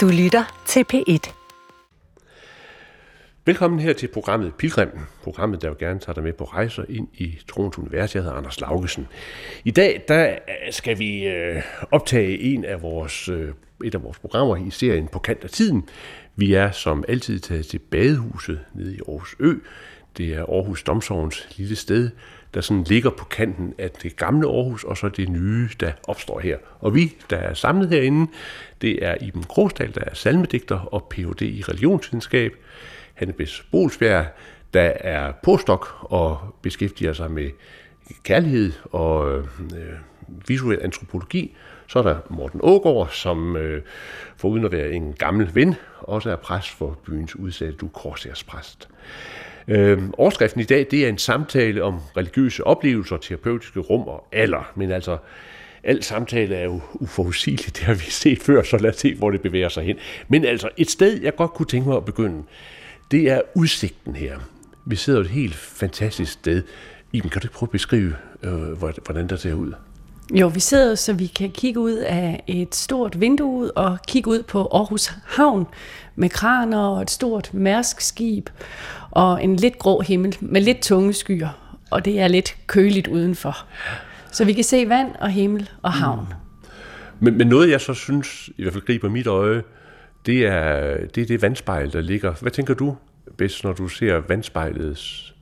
Du lytter til P1. Velkommen her til programmet Pilgrim, programmet, der jo gerne tager dig med på rejser ind i troens univers. Jeg hedder Anders Laugesen. I dag der øh, skal vi øh, optage en af vores, øh, et af vores programmer i serien På kant af tiden. Vi er som altid taget til badehuset nede i Aarhus Ø. Det er Aarhus Domsovens lille sted, der sådan ligger på kanten af det gamle Aarhus, og så det nye, der opstår her. Og vi, der er samlet herinde, det er Iben Krogsdal, der er salmedigter og Ph.D. i religionsvidenskab. Hanne Bes Bolsbjerg, der er postdoc og beskæftiger sig med kærlighed og øh, visuel antropologi. Så er der Morten Ågård, som øh, foruden at være en gammel ven, også er præst for byens udsatte du Korsærs præst. Øh, overskriften i dag, det er en samtale om religiøse oplevelser, terapeutiske rum og alder. Men altså, al samtale er jo uforudsigeligt, det har vi set før, så lad os se, hvor det bevæger sig hen. Men altså, et sted, jeg godt kunne tænke mig at begynde, det er udsigten her. Vi sidder et helt fantastisk sted. Iben, kan du ikke prøve at beskrive, øh, hvordan der ser ud? Jo, vi sidder, så vi kan kigge ud af et stort vindue og kigge ud på Aarhus Havn med kraner og et stort mærskskib og en lidt grå himmel med lidt tunge skyer, og det er lidt køligt udenfor. Så vi kan se vand og himmel og havn. Mm. Men, men noget, jeg så synes, i hvert fald griber mit øje, det er det, er det vandspejl, der ligger. Hvad tænker du bedst, når du ser vandspejlets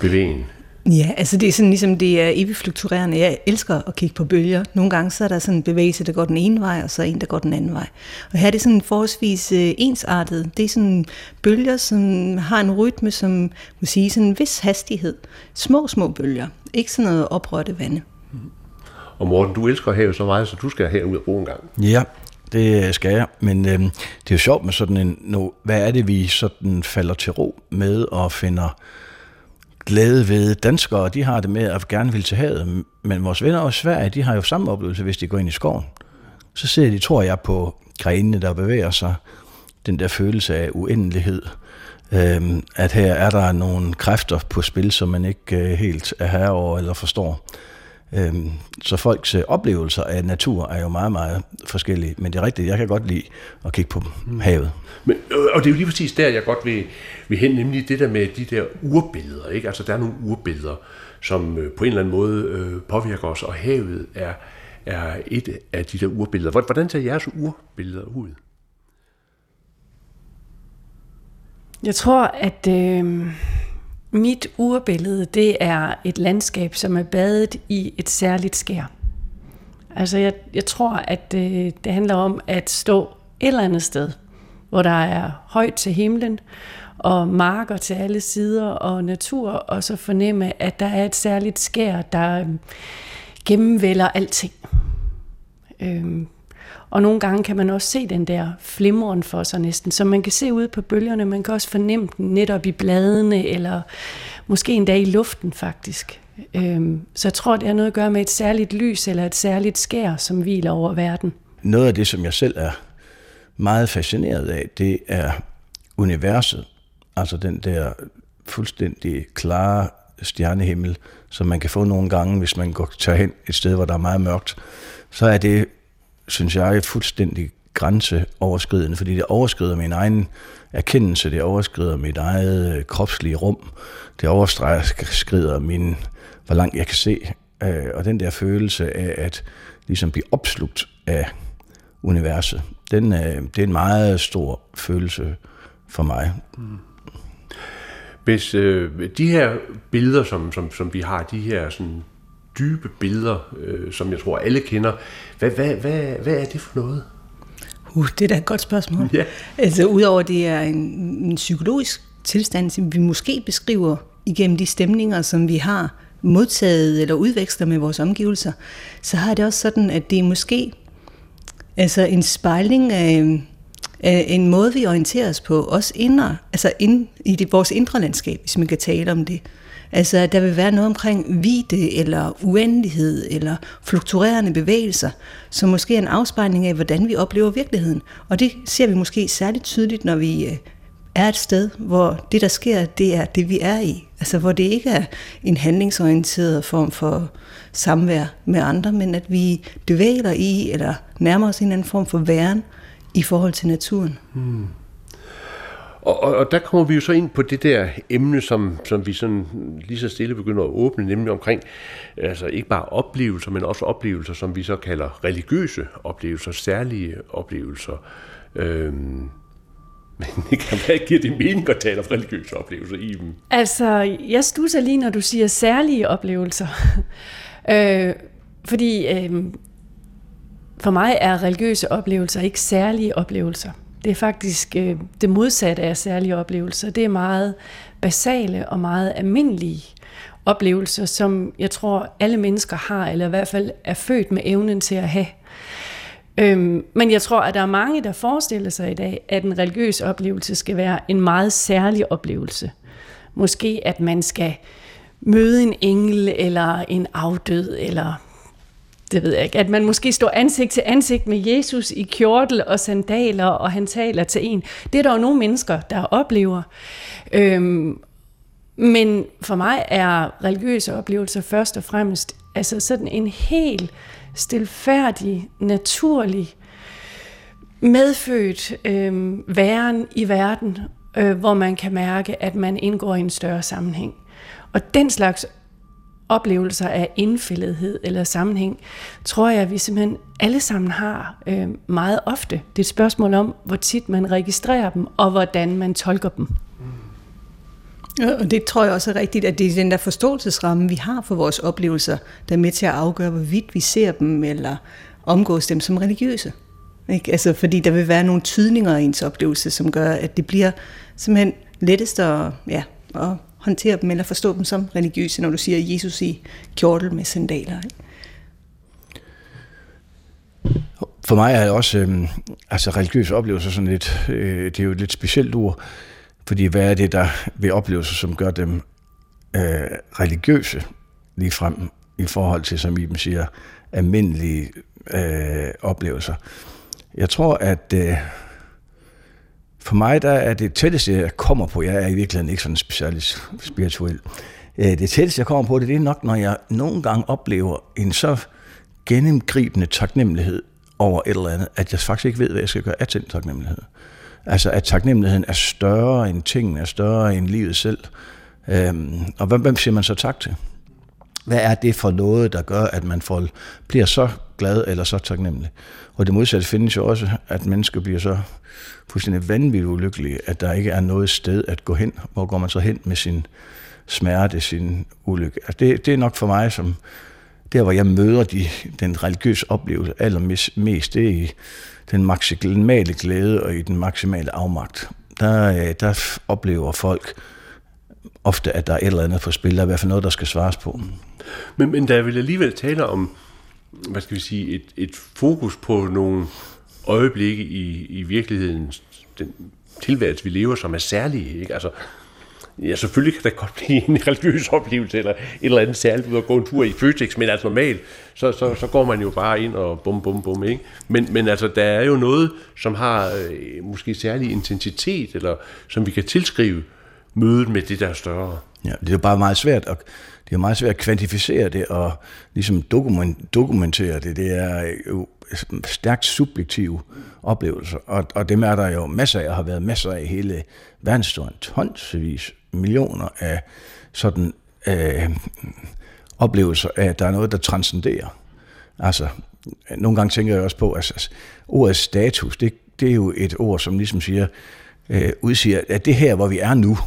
bevægen? Ja, altså det er sådan ligesom, det er evigt fluktuerende. Jeg elsker at kigge på bølger. Nogle gange så er der sådan en bevægelse, der går den ene vej, og så en, der går den anden vej. Og her er det sådan forholdsvis øh, ensartet. Det er sådan bølger, som har en rytme, som må sige sådan en vis hastighed. Små, små bølger. Ikke sådan noget oprørte vande. Og Morten, du elsker havet så meget, så du skal herud og bo en gang. Ja, det skal jeg. Men øh, det er jo sjovt med sådan en, nu, hvad er det, vi sådan falder til ro med og finder glæde ved. Danskere, de har det med at gerne vil til havet, men vores venner i Sverige, de har jo samme oplevelse, hvis de går ind i skoven. Så ser de, tror jeg, på grenene, der bevæger sig, den der følelse af uendelighed, øhm, at her er der nogle kræfter på spil, som man ikke øh, helt er herover over eller forstår. Øhm, så folks øh, oplevelser af natur er jo meget, meget forskellige. Men det er rigtigt, jeg kan godt lide at kigge på mm. havet. Men, og det er jo lige præcis der, jeg godt vil, vil hen, nemlig det der med de der urbilleder. Ikke? Altså der er nogle urbilleder, som øh, på en eller anden måde øh, påvirker os, og havet er, er et af de der urbilleder. Hvordan ser jeres urbilleder ud? Jeg tror, at... Øh mit urbillede, det er et landskab, som er badet i et særligt skær. Altså, jeg, jeg tror, at det, det handler om at stå et eller andet sted, hvor der er højt til himlen, og marker til alle sider, og natur, og så fornemme, at der er et særligt skær, der øhm, gennemvælder alting. Øhm, og nogle gange kan man også se den der flimren for sig næsten, som man kan se ude på bølgerne. Man kan også fornemme den netop i bladene, eller måske endda i luften faktisk. Øhm, så jeg tror, det har noget at gøre med et særligt lys, eller et særligt skær, som hviler over verden. Noget af det, som jeg selv er meget fascineret af, det er universet. Altså den der fuldstændig klare stjernehimmel, som man kan få nogle gange, hvis man går tager hen et sted, hvor der er meget mørkt, så er det synes jeg, er fuldstændig grænseoverskridende, fordi det overskrider min egen erkendelse, det overskrider mit eget øh, kropslige rum, det overskrider min, hvor langt jeg kan se, øh, og den der følelse af at ligesom blive opslugt af universet, den, øh, det er en meget stor følelse for mig. Mm. Hvis øh, de her billeder, som, som, som vi har, de her sådan dybe billeder, øh, som jeg tror alle kender. Hvad, hvad, hvad, hvad er det for noget? Uh, det er da et godt spørgsmål. Ja. Altså udover det er en, en psykologisk tilstand, som vi måske beskriver igennem de stemninger, som vi har modtaget eller udveksler med vores omgivelser, så har det også sådan, at det er måske altså en spejling af, af en måde, vi orienterer os på, også indre, altså ind, i det, vores indre landskab, hvis man kan tale om det. Altså, der vil være noget omkring vide eller uendelighed eller fluktuerende bevægelser, som måske er en afspejling af, hvordan vi oplever virkeligheden. Og det ser vi måske særligt tydeligt, når vi øh, er et sted, hvor det, der sker, det er det, vi er i. Altså, hvor det ikke er en handlingsorienteret form for samvær med andre, men at vi dvæler i, eller nærmer os en anden form for væren i forhold til naturen. Hmm. Og, og, og der kommer vi jo så ind på det der emne, som, som vi sådan lige så stille begynder at åbne, nemlig omkring altså ikke bare oplevelser, men også oplevelser, som vi så kalder religiøse oplevelser, særlige oplevelser. Øhm, men hvad giver det mening at tale om religiøse oplevelser i dem? Altså, jeg stusser lige, når du siger særlige oplevelser. øh, fordi øh, for mig er religiøse oplevelser ikke særlige oplevelser. Det er faktisk øh, det modsatte af særlige oplevelser. Det er meget basale og meget almindelige oplevelser, som jeg tror alle mennesker har, eller i hvert fald er født med evnen til at have. Øhm, men jeg tror, at der er mange, der forestiller sig i dag, at en religiøs oplevelse skal være en meget særlig oplevelse. Måske at man skal møde en engel, eller en afdød, eller det ved jeg ikke, at man måske står ansigt til ansigt med Jesus i kjortel og sandaler, og han taler til en. Det er der jo nogle mennesker, der oplever. Øhm, men for mig er religiøse oplevelser først og fremmest altså sådan en helt stilfærdig, naturlig, medfødt øh, væren i verden, øh, hvor man kan mærke, at man indgår i en større sammenhæng. Og den slags oplevelser af indfældighed eller sammenhæng, tror jeg, at vi simpelthen alle sammen har øh, meget ofte. Det er et spørgsmål om, hvor tit man registrerer dem, og hvordan man tolker dem. Ja, og det tror jeg også er rigtigt, at det er den der forståelsesramme, vi har for vores oplevelser, der er med til at afgøre, hvorvidt vi ser dem eller omgås dem som religiøse. Ikke? Altså, fordi der vil være nogle tydninger i ens oplevelse, som gør, at det bliver simpelthen lettest at, ja, at håndtere dem eller forstå dem som religiøse, når du siger Jesus i kjortel med sandaler. Ikke? For mig er det også, øh, altså religiøse oplevelser sådan lidt, øh, det er jo et lidt specielt ord, fordi hvad er det, der ved oplevelser, som gør dem øh, religiøse lige frem i forhold til, som Iben siger, almindelige øh, oplevelser. Jeg tror, at øh, for mig der er det tætteste, jeg kommer på, jeg er i virkeligheden ikke sådan specielt spirituel, øh, det tætteste, jeg kommer på det, det er nok, når jeg nogle gange oplever en så gennemgribende taknemmelighed over et eller andet, at jeg faktisk ikke ved, hvad jeg skal gøre af den taknemmelighed. Altså at taknemmeligheden er større end tingene, er større end livet selv. Øhm, og hvem, hvem siger man så tak til? Hvad er det for noget, der gør, at man får, bliver så glad eller så taknemmelig? Og det modsatte findes jo også, at mennesker bliver så fuldstændig vanvittigt ulykkelige, at der ikke er noget sted at gå hen. Hvor går man så hen med sin smerte, sin ulykke? Altså det, det er nok for mig som der, hvor jeg møder de, den religiøse oplevelse allermest, det er i den maksimale glæde og i den maksimale afmagt. Der, øh, der oplever folk ofte, at der er et eller andet på spil, der er i hvert fald noget, der skal svares på. Men, men der vil alligevel tale om, hvad skal vi sige, et, et fokus på nogle øjeblikke i, i virkeligheden, den tilværelse, vi lever, som er særlige. Ikke? Altså, Ja, selvfølgelig kan der godt blive en religiøs oplevelse, eller et eller andet særligt ud at gå en tur i Føtex, men altså normalt, så, så, så går man jo bare ind og bum, bum, bum, ikke? Men, men altså, der er jo noget, som har øh, måske særlig intensitet, eller som vi kan tilskrive mødet med det, der er større. Ja, det er jo bare meget svært at, det er meget svært at kvantificere det og ligesom dokument, dokumentere det. Det er jo stærkt subjektive oplevelser, og, og dem er der jo masser af, og har været masser af hele verdenshistorien, tonsvis millioner af sådan øh, oplevelser af, at der er noget, der transcenderer. Altså, nogle gange tænker jeg også på, at altså, ordet status, det, det er jo et ord, som ligesom siger, øh, udsiger, at det her, hvor vi er nu,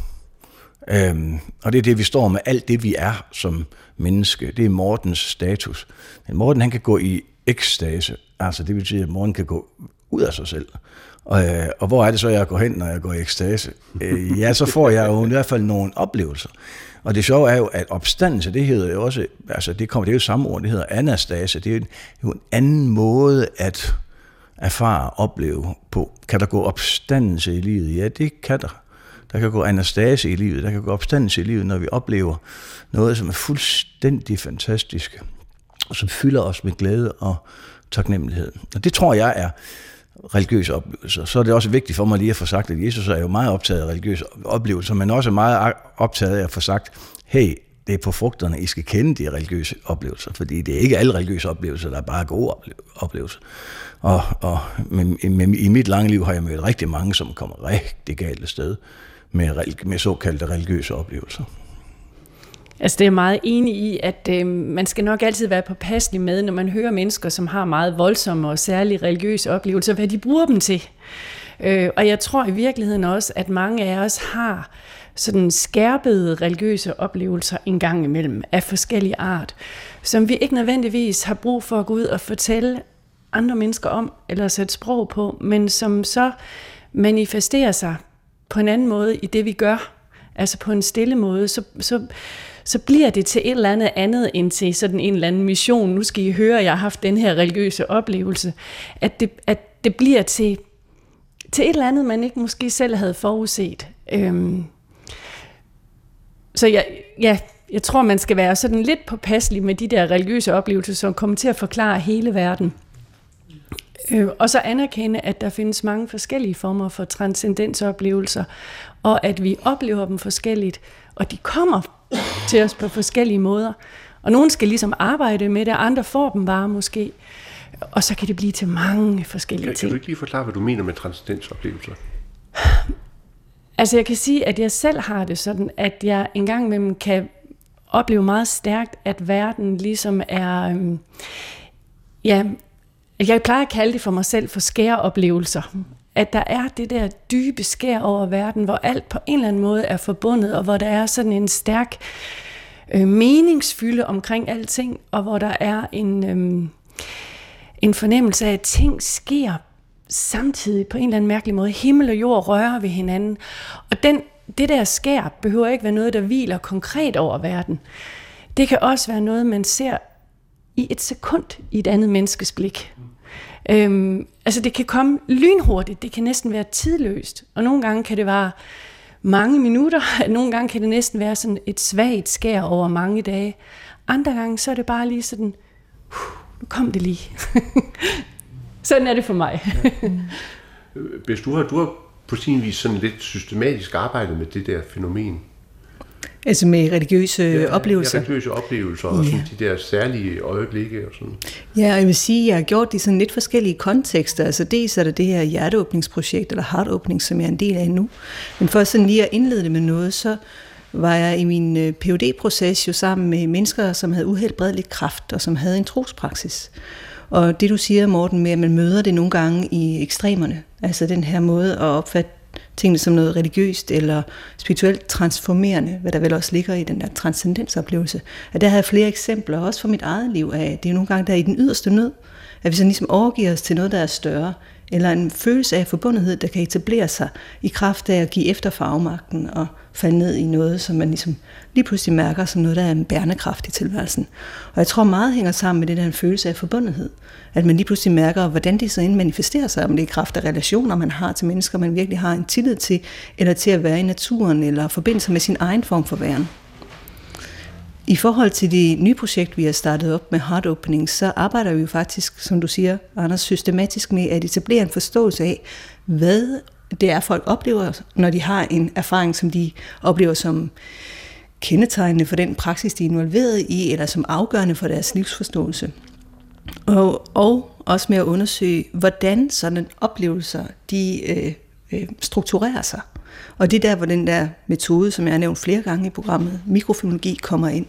øhm, og det er det, vi står med, alt det, vi er som menneske, det er Mortens status. Men Morten, han kan gå i ekstase, altså det betyder, at Morten kan gå ud af sig selv. Og, øh, og hvor er det så, jeg går hen, når jeg går i ekstase? Øh, ja, så får jeg jo i hvert fald nogle oplevelser. Og det sjove er jo, at opstandelse, det hedder jo også, altså det kommer, det er jo samme ord, det hedder anastase. Det er jo en anden måde at erfare, opleve på. Kan der gå opstandelse i livet? Ja, det kan der. Der kan gå anastase i livet, der kan gå opstandelse i livet, når vi oplever noget, som er fuldstændig fantastisk, og som fylder os med glæde og taknemmelighed. Og det tror jeg er religiøse oplevelser, så er det også vigtigt for mig lige at få sagt, at Jesus er jo meget optaget af religiøse oplevelser, men også meget optaget af at få sagt, hey, det er på frugterne, I skal kende de religiøse oplevelser, fordi det er ikke alle religiøse oplevelser, der er bare gode oplevelser. Og, og med, med, i mit lange liv har jeg mødt rigtig mange, som kommer rigtig galt af sted med, med såkaldte religiøse oplevelser. Altså det er jeg meget enig i, at øh, man skal nok altid være påpasselig med, når man hører mennesker, som har meget voldsomme og særlige religiøse oplevelser, hvad de bruger dem til. Øh, og jeg tror i virkeligheden også, at mange af os har sådan skærpede religiøse oplevelser en gang imellem af forskellige art, som vi ikke nødvendigvis har brug for at gå ud og fortælle andre mennesker om, eller sætte sprog på, men som så manifesterer sig på en anden måde i det, vi gør, altså på en stille måde, så, så, så bliver det til et eller andet andet end til sådan en eller anden mission. Nu skal I høre, at jeg har haft den her religiøse oplevelse. At det, at det bliver til, til et eller andet, man ikke måske selv havde forudset. Øhm, så jeg, ja, jeg tror, man skal være sådan lidt påpasselig med de der religiøse oplevelser, som kommer til at forklare hele verden. Øh, og så anerkende, at der findes mange forskellige former for transcendensoplevelser, og at vi oplever dem forskelligt, og de kommer til os på forskellige måder. Og nogen skal ligesom arbejde med det, andre får dem bare måske. Og så kan det blive til mange forskellige kan, ting. Kan du ikke lige forklare, hvad du mener med transcendensoplevelser? Altså jeg kan sige, at jeg selv har det sådan, at jeg engang imellem kan opleve meget stærkt, at verden ligesom er... Øhm, ja, jeg plejer at kalde det for mig selv for skæreoplevelser. At der er det der dybe skær over verden, hvor alt på en eller anden måde er forbundet, og hvor der er sådan en stærk øh, meningsfylde omkring alting, og hvor der er en, øh, en fornemmelse af, at ting sker samtidig på en eller anden mærkelig måde. Himmel og jord rører ved hinanden. Og den, det der skær behøver ikke være noget, der hviler konkret over verden. Det kan også være noget, man ser i et sekund i et andet menneskes blik. Øhm, altså det kan komme lynhurtigt, det kan næsten være tidløst, og nogle gange kan det være mange minutter, nogle gange kan det næsten være sådan et svagt skær over mange dage. Andre gange så er det bare lige sådan, nu kom det lige. sådan er det for mig. Hvis du har, du har på sin vis sådan lidt systematisk arbejdet med det der fænomen, Altså med religiøse ja, oplevelser? Ja, religiøse oplevelser og sådan de der særlige øjeblikke og sådan. Ja, og jeg vil sige, at jeg har gjort det i sådan lidt forskellige kontekster. Altså dels er der det her hjerteåbningsprojekt, eller heart opening, som jeg er en del af nu. Men for sådan lige at indlede det med noget, så var jeg i min øh, phd proces jo sammen med mennesker, som havde uhelbredelig kraft, og som havde en trospraksis. Og det du siger, Morten, med at man møder det nogle gange i ekstremerne, altså den her måde at opfatte tingene som noget religiøst eller spirituelt transformerende, hvad der vel også ligger i den der transcendensoplevelse. At der havde jeg flere eksempler, også fra mit eget liv, af det er nogle gange der i den yderste nød, at vi så ligesom overgiver os til noget, der er større, eller en følelse af forbundethed, der kan etablere sig i kraft af at give efter for afmagten og falde ned i noget, som man ligesom lige pludselig mærker som noget, der er en bærende kraft i tilværelsen. Og jeg tror meget hænger sammen med det der en følelse af forbundethed. At man lige pludselig mærker, hvordan det så ind manifesterer sig, om det er kraft af relationer, man har til mennesker, man virkelig har en tillid til, eller til at være i naturen, eller forbinde sig med sin egen form for væren. I forhold til det nye projekt, vi har startet op med Heart Opening, så arbejder vi jo faktisk, som du siger, Anders, systematisk med at etablere en forståelse af, hvad det er, folk oplever, når de har en erfaring, som de oplever som kendetegnende for den praksis, de er involveret i, eller som afgørende for deres livsforståelse. Og, og også med at undersøge, hvordan sådan oplevelser de øh, øh, strukturerer sig. Og det er der, hvor den der metode, som jeg har nævnt flere gange i programmet, mikrofilologi, kommer ind.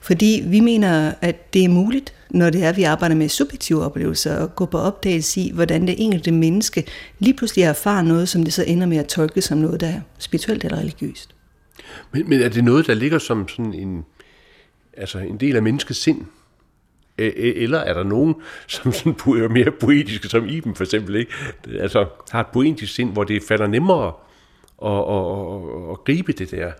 Fordi vi mener, at det er muligt, når det er, at vi arbejder med subjektive oplevelser, at gå på opdagelse i, hvordan det enkelte menneske lige pludselig erfarer noget, som det så ender med at tolke som noget, der er spirituelt eller religiøst. Men, men er det noget, der ligger som sådan en, altså en del af menneskets sind? Eller er der nogen, som sådan er mere poetiske, som Iben for eksempel, ikke? Altså har et poetisk sind, hvor det falder nemmere at, at, at, at gribe det der?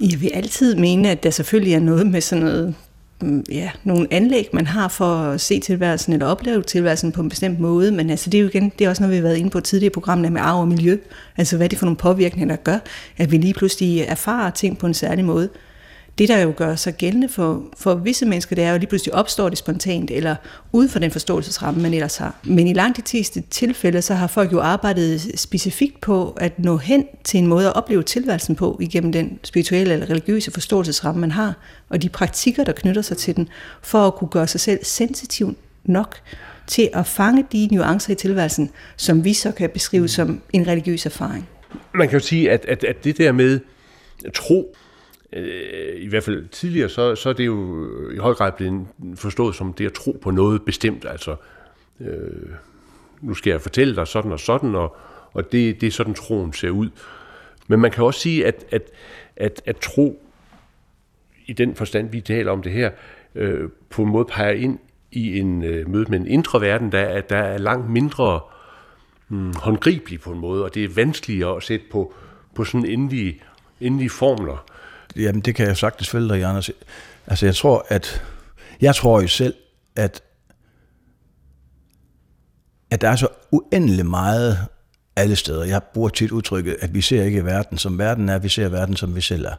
Jeg vil altid mene, at der selvfølgelig er noget med sådan noget, mm, ja, nogle anlæg, man har for at se tilværelsen eller opleve tilværelsen på en bestemt måde, men altså det er jo igen, det er også noget, vi har været inde på tidligere i programmet med arv og miljø, altså hvad det er for nogle påvirkninger, der gør, at vi lige pludselig erfarer ting på en særlig måde det, der jo gør sig gældende for, for visse mennesker, det er jo lige pludselig opstår det spontant, eller uden for den forståelsesramme, man ellers har. Men i langt de fleste tilfælde, så har folk jo arbejdet specifikt på at nå hen til en måde at opleve tilværelsen på, igennem den spirituelle eller religiøse forståelsesramme, man har, og de praktikker, der knytter sig til den, for at kunne gøre sig selv sensitiv nok til at fange de nuancer i tilværelsen, som vi så kan beskrive som en religiøs erfaring. Man kan jo sige, at, at, at det der med tro, øh, i hvert fald tidligere, så, så er det jo i høj grad blevet forstået som det at tro på noget bestemt. Altså, øh, nu skal jeg fortælle dig sådan og sådan, og, og det, det er sådan, troen ser ud. Men man kan også sige, at, at, at, at tro, i den forstand, vi taler om det her, øh, på en måde peger ind i en øh, møde med en indre verden, der, der er langt mindre hmm, håndgribelig på en måde, og det er vanskeligere at sætte på, på sådan endelige, endelige formler. Jamen, det kan jeg sagtens følge dig, Anders. Altså, jeg tror, at... Jeg tror jo selv, at at der er så uendelig meget alle steder. Jeg bruger tit udtrykket, at vi ser ikke verden som verden er, vi ser verden som vi selv er.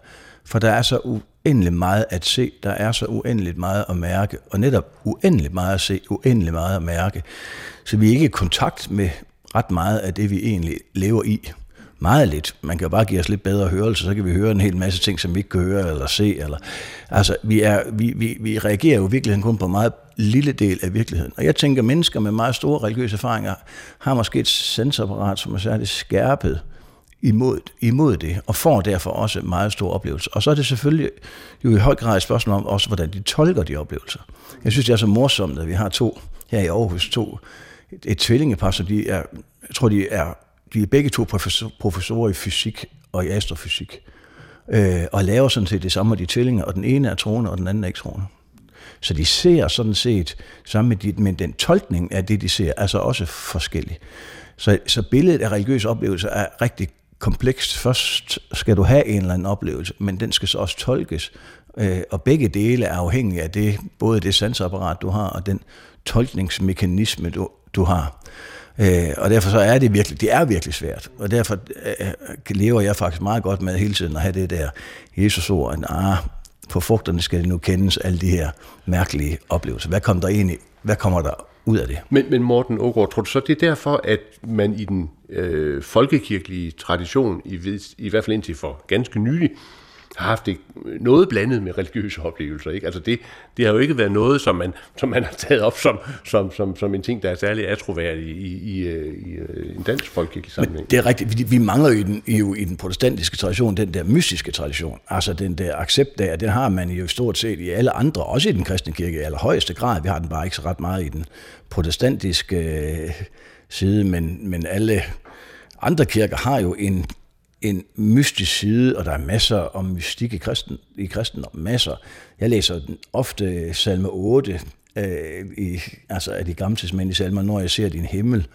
For der er så uendelig meget at se, der er så uendeligt meget at mærke, og netop uendeligt meget at se, uendeligt meget at mærke. Så vi er ikke i kontakt med ret meget af det, vi egentlig lever i meget lidt. Man kan jo bare give os lidt bedre hørelse, så kan vi høre en hel masse ting, som vi ikke kan høre eller se. Eller, altså, vi, er, vi, vi, vi reagerer jo virkelig kun på en meget lille del af virkeligheden. Og jeg tænker, at mennesker med meget store religiøse erfaringer har måske et sensorapparat, som er særligt skærpet imod, imod det, og får derfor også meget store oplevelser. Og så er det selvfølgelig jo i høj grad et spørgsmål om også, hvordan de tolker de oplevelser. Jeg synes, det er så morsomt, at vi har to her i Aarhus, to, et, et tvillingepar, som de er, jeg tror, de er vi er begge to professor, professorer i fysik og i astrofysik, øh, og laver sådan set det samme med de tvillinger, og den ene er troende, og den anden er ikke troende. Så de ser sådan set sammen med, de, men den tolkning af det, de ser, er så også forskellig. Så, så billedet af religiøs oplevelse er rigtig komplekst. Først skal du have en eller anden oplevelse, men den skal så også tolkes. Øh, og begge dele er afhængige af det, både det sansapparat, du har, og den tolkningsmekanisme, du, du har. Øh, og derfor så er det virkelig, det er virkelig svært. Og derfor øh, lever jeg faktisk meget godt med hele tiden at have det der Jesus ord, at ah, på frugterne skal det nu kendes alle de her mærkelige oplevelser. Hvad kommer der egentlig, hvad kommer der ud af det? Men, men Morten Ågaard, tror du så, det er derfor, at man i den øh, folkekirkelige tradition, i, i hvert fald indtil for ganske nylig, har haft det noget blandet med religiøse oplevelser. Ikke? Altså det, det har jo ikke været noget, som man, som man har taget op som, som, som, som en ting, der er særlig atroværdig i, i, i, i en dansk folkekirkelig sammenhæng. Men det er rigtigt. Vi, vi mangler jo i, den, jo i den protestantiske tradition den der mystiske tradition. Altså den der accept der, den har man jo stort set i alle andre, også i den kristne kirke i allerhøjeste grad. Vi har den bare ikke så ret meget i den protestantiske øh, side, men, men alle andre kirker har jo en en mystisk side, og der er masser om mystik i, kristen, i kristendom, masser. Jeg læser ofte salme 8, øh, i, altså af de gamle testamentlige salmer, når jeg ser din himmel,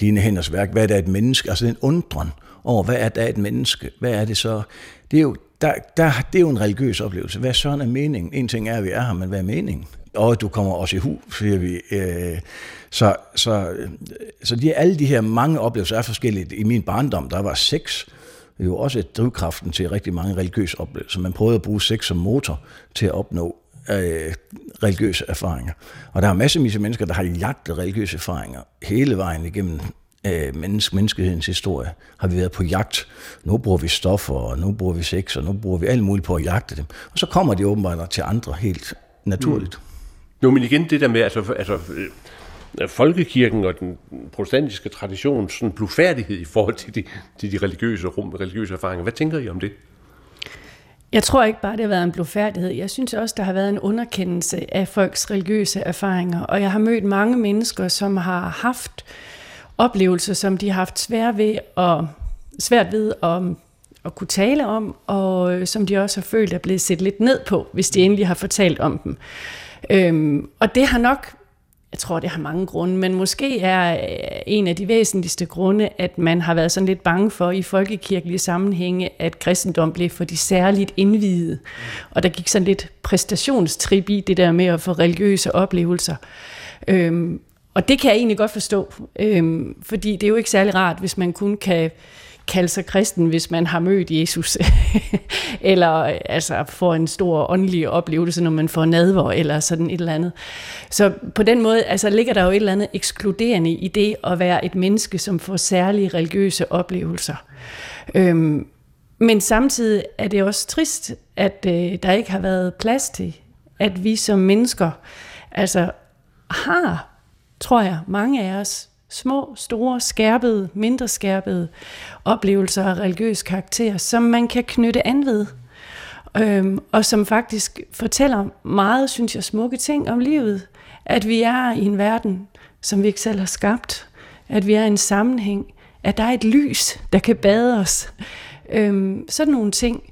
dine hænders værk, hvad er det et menneske? Altså den undren over, hvad er det et menneske? Hvad er det så? Det er jo, der, der, det er jo en religiøs oplevelse. Hvad sådan er meningen? En ting er, at vi er her, men hvad er meningen? Og du kommer også i hu, siger vi. Øh, så, så, så de, alle de her mange oplevelser er forskellige. I min barndom, der var seks jo også drivkraften til rigtig mange religiøse oplevelser. Man prøvede at bruge sex som motor til at opnå øh, religiøse erfaringer. Og der er masser af mennesker, der har jagtet religiøse erfaringer hele vejen igennem øh, menneske, menneskehedens historie. Har vi været på jagt. Nu bruger vi stoffer, og nu bruger vi sex, og nu bruger vi alt muligt på at jagte dem. Og så kommer de åbenbart til andre helt naturligt. Mm. Jo, men igen det der med, altså, altså folkekirken og den protestantiske tradition sådan blufærdighed i forhold til de, til de religiøse rum, religiøse erfaringer. Hvad tænker I om det? Jeg tror ikke bare, det har været en blufærdighed. Jeg synes også, der har været en underkendelse af folks religiøse erfaringer. Og jeg har mødt mange mennesker, som har haft oplevelser, som de har haft svært ved at, svært ved at, at kunne tale om, og øh, som de også har følt er blevet set lidt ned på, hvis de endelig har fortalt om dem. Øhm, og det har nok jeg tror, det har mange grunde, men måske er øh, en af de væsentligste grunde, at man har været sådan lidt bange for i folkekirkelige sammenhænge, at kristendom blev for de særligt indvidede. Og der gik sådan lidt præstationstrip i det der med at få religiøse oplevelser. Øhm, og det kan jeg egentlig godt forstå, øhm, fordi det er jo ikke særlig rart, hvis man kun kan kalde sig kristen, hvis man har mødt Jesus, eller altså får en stor åndelig oplevelse, når man får nadver, eller sådan et eller andet. Så på den måde altså, ligger der jo et eller andet ekskluderende i det at være et menneske, som får særlige religiøse oplevelser. Øhm, men samtidig er det også trist, at øh, der ikke har været plads til, at vi som mennesker altså har, tror jeg, mange af os små, store, skærpede, mindre skærpede oplevelser af religiøs karakter, som man kan knytte an ved. Øhm, og som faktisk fortæller meget, synes jeg, smukke ting om livet. At vi er i en verden, som vi ikke selv har skabt. At vi er i en sammenhæng. At der er et lys, der kan bade os. Øhm, sådan nogle ting,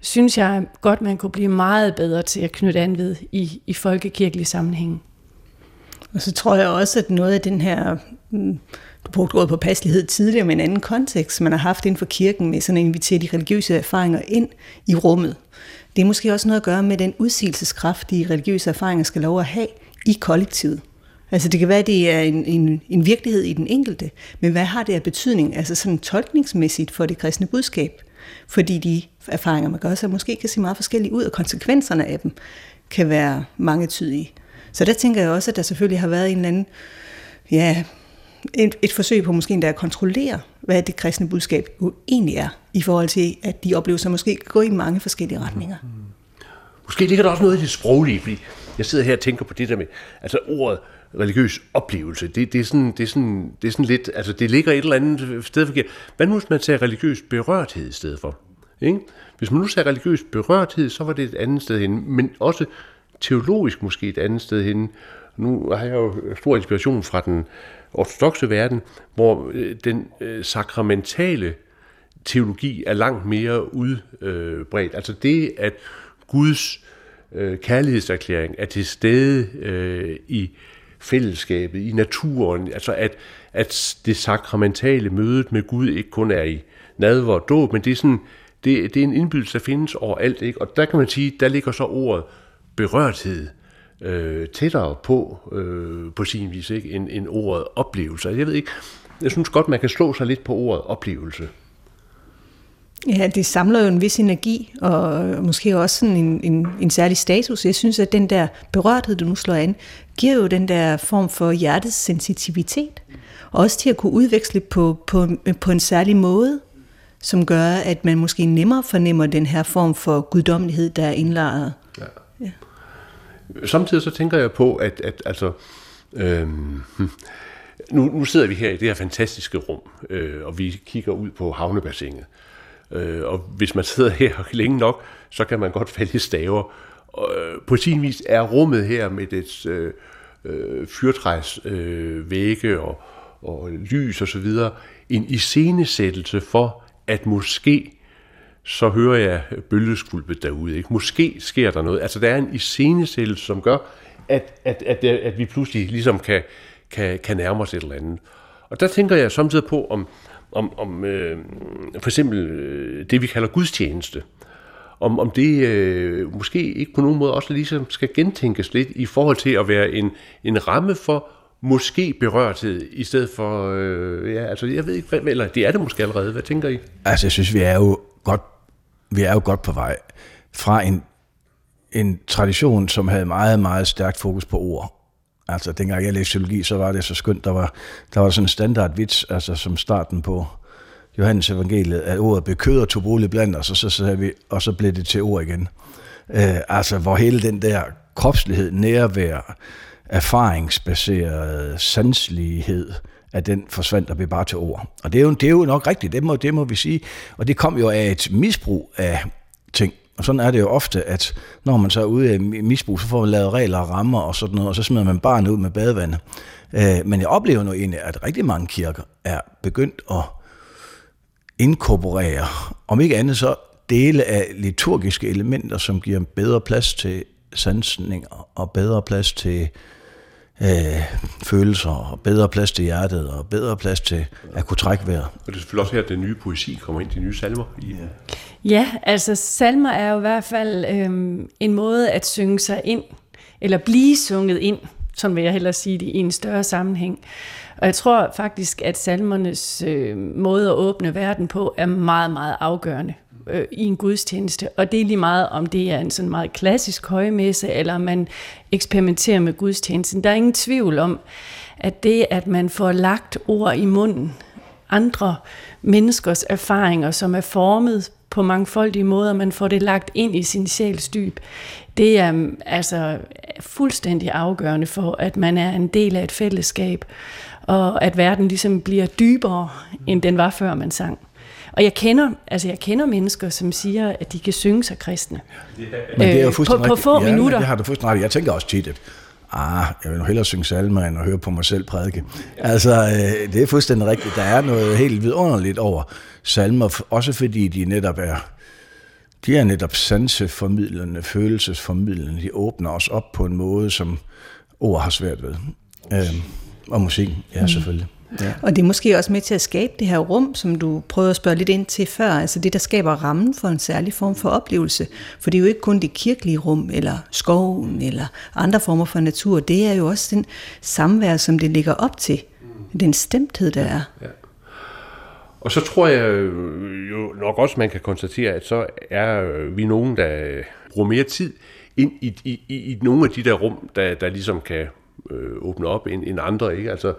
synes jeg godt, man kunne blive meget bedre til at knytte an ved i, i folkekirkelig sammenhæng. Og så tror jeg også, at noget af den her, Mm, du brugte ordet på passelighed tidligere, med en anden kontekst, man har haft inden for kirken med sådan at invitere de religiøse erfaringer ind i rummet. Det er måske også noget at gøre med den udsigelseskraft, de religiøse erfaringer skal lov at have i kollektivet. Altså det kan være, at det er en, en, en virkelighed i den enkelte, men hvad har det af betydning, altså sådan tolkningsmæssigt for det kristne budskab? Fordi de erfaringer, man gør sig, måske kan se meget forskellige ud, og konsekvenserne af dem kan være mange tydelige. Så der tænker jeg også, at der selvfølgelig har været en eller anden, ja, et, et forsøg på måske endda at kontrollere, hvad det kristne budskab jo egentlig er, i forhold til, at de oplevelser måske gå i mange forskellige retninger. Mm. Måske ligger der også noget i det sproglige, fordi jeg sidder her og tænker på det der med, altså ordet religiøs oplevelse, det, det, er, sådan, det, er, sådan, det er sådan lidt, altså det ligger et eller andet sted for. Hvad nu, hvis man tager religiøs berørthed i stedet for? Ikke? Hvis man nu sagde religiøs berørthed, så var det et andet sted hen, men også teologisk måske et andet sted hen. Nu har jeg jo stor inspiration fra den ortodoxe verden, hvor øh, den øh, sakramentale teologi er langt mere udbredt. Altså det, at Guds øh, kærlighedserklæring er til stede i fællesskabet, i naturen, altså at, at det sakramentale mødet med Gud ikke kun er i nadver og dåb, men det er, sådan, det, det er en indbydelse, der findes overalt. Ikke? Og der kan man sige, der ligger så ordet berørthed øh, tættere på, øh, på sin vis, ikke? End, end ordet oplevelse. Jeg ved ikke, jeg synes godt, man kan slå sig lidt på ordet oplevelse. Ja, det samler jo en vis energi, og måske også sådan en, en, en særlig status. Jeg synes, at den der berørthed, du nu slår an, giver jo den der form for hjertets sensitivitet. Og også til at kunne udveksle på, på, på en særlig måde, som gør, at man måske nemmere fornemmer den her form for guddommelighed, der er indlejret. Samtidig så tænker jeg på, at, at altså, øhm, nu, nu sidder vi her i det her fantastiske rum, øh, og vi kigger ud på havnebassinet. Øh, og hvis man sidder her længe nok, så kan man godt falde i staver. Og, øh, på sin vis er rummet her med dets øh, øh, fyrtræs øh, vægge og, og lys og så videre en iscenesættelse for, at måske så hører jeg bølgeskulpet derude. Ikke? Måske sker der noget. Altså der er en iscenesættelse, som gør, at, at, at, at vi pludselig ligesom kan, kan, kan nærme os et eller andet. Og der tænker jeg samtidig på, om, om, om øh, for eksempel øh, det, vi kalder gudstjeneste, om, om det øh, måske ikke på nogen måde også ligesom skal gentænkes lidt i forhold til at være en, en ramme for måske berørthed, i stedet for, øh, ja, altså jeg ved ikke, hvad, eller det er det måske allerede, hvad tænker I? Altså jeg synes, vi er jo godt, vi er jo godt på vej fra en, en tradition, som havde meget, meget stærkt fokus på ord, Altså, dengang jeg læste psykologi, så var det så skønt. Der var, der var sådan en standardvits, altså som starten på Johannes evangeliet, at ordet blev kød og tog bolig blandt os, og så, så, vi, og så blev det til ord igen. Øh, altså, hvor hele den der kropslighed, nærvær, erfaringsbaseret sanslighed, at den forsvandt og blev bare til ord. Og det er jo, det er jo nok rigtigt, det må, det må vi sige. Og det kom jo af et misbrug af ting. Og sådan er det jo ofte, at når man så er ude af misbrug, så får man lavet regler og rammer og sådan noget, og så smider man barnet ud med badevandet. Øh, men jeg oplever nu egentlig, at rigtig mange kirker er begyndt at inkorporere, om ikke andet så dele af liturgiske elementer, som giver bedre plads til sansninger og bedre plads til øh, følelser, og bedre plads til hjertet, og bedre plads til at kunne trække vejret. Og det er selvfølgelig også her, at den nye poesi kommer ind, de nye salmer. Ja, ja altså salmer er jo i hvert fald øh, en måde at synge sig ind, eller blive sunget ind, sådan vil jeg hellere sige det, i en større sammenhæng. Og jeg tror faktisk, at salmernes øh, måde at åbne verden på er meget, meget afgørende øh, i en gudstjeneste. Og det er lige meget, om det er en sådan meget klassisk højmesse, eller man eksperimenterer med gudstjenesten. Der er ingen tvivl om, at det, at man får lagt ord i munden, andre menneskers erfaringer, som er formet på mangfoldige måder, man får det lagt ind i sin sjæls dyb, det er mm, altså fuldstændig afgørende for, at man er en del af et fællesskab, og at verden ligesom bliver dybere, end den var før man sang. Og jeg kender, altså jeg kender mennesker, som siger, at de kan synge sig kristne. Men det er jo Øh, på, på få ja, minutter. Det har du fuldstændig ret. Jeg tænker også tit, at ah, jeg vil nu hellere synge salmer, end at høre på mig selv prædike. Altså, øh, det er fuldstændig rigtigt. Der er noget helt vidunderligt over salmer, også fordi de netop er, de er netop sanseformidlende, følelsesformidlende. De åbner os op på en måde, som ord har svært ved. Øh, og musik, ja selvfølgelig. Ja. Og det er måske også med til at skabe det her rum, som du prøvede at spørge lidt ind til før, altså det, der skaber rammen for en særlig form for oplevelse. For det er jo ikke kun det kirkelige rum, eller skoven, eller andre former for natur. Det er jo også den samvær, som det ligger op til. Den stemthed, der er. Og så tror jeg øh, jo nok også, man kan konstatere, at så er øh, vi nogen, der bruger mere tid ind i, i, i, i nogle af de der rum, der, der ligesom kan øh, åbne op end, end andre. Ikke? Altså,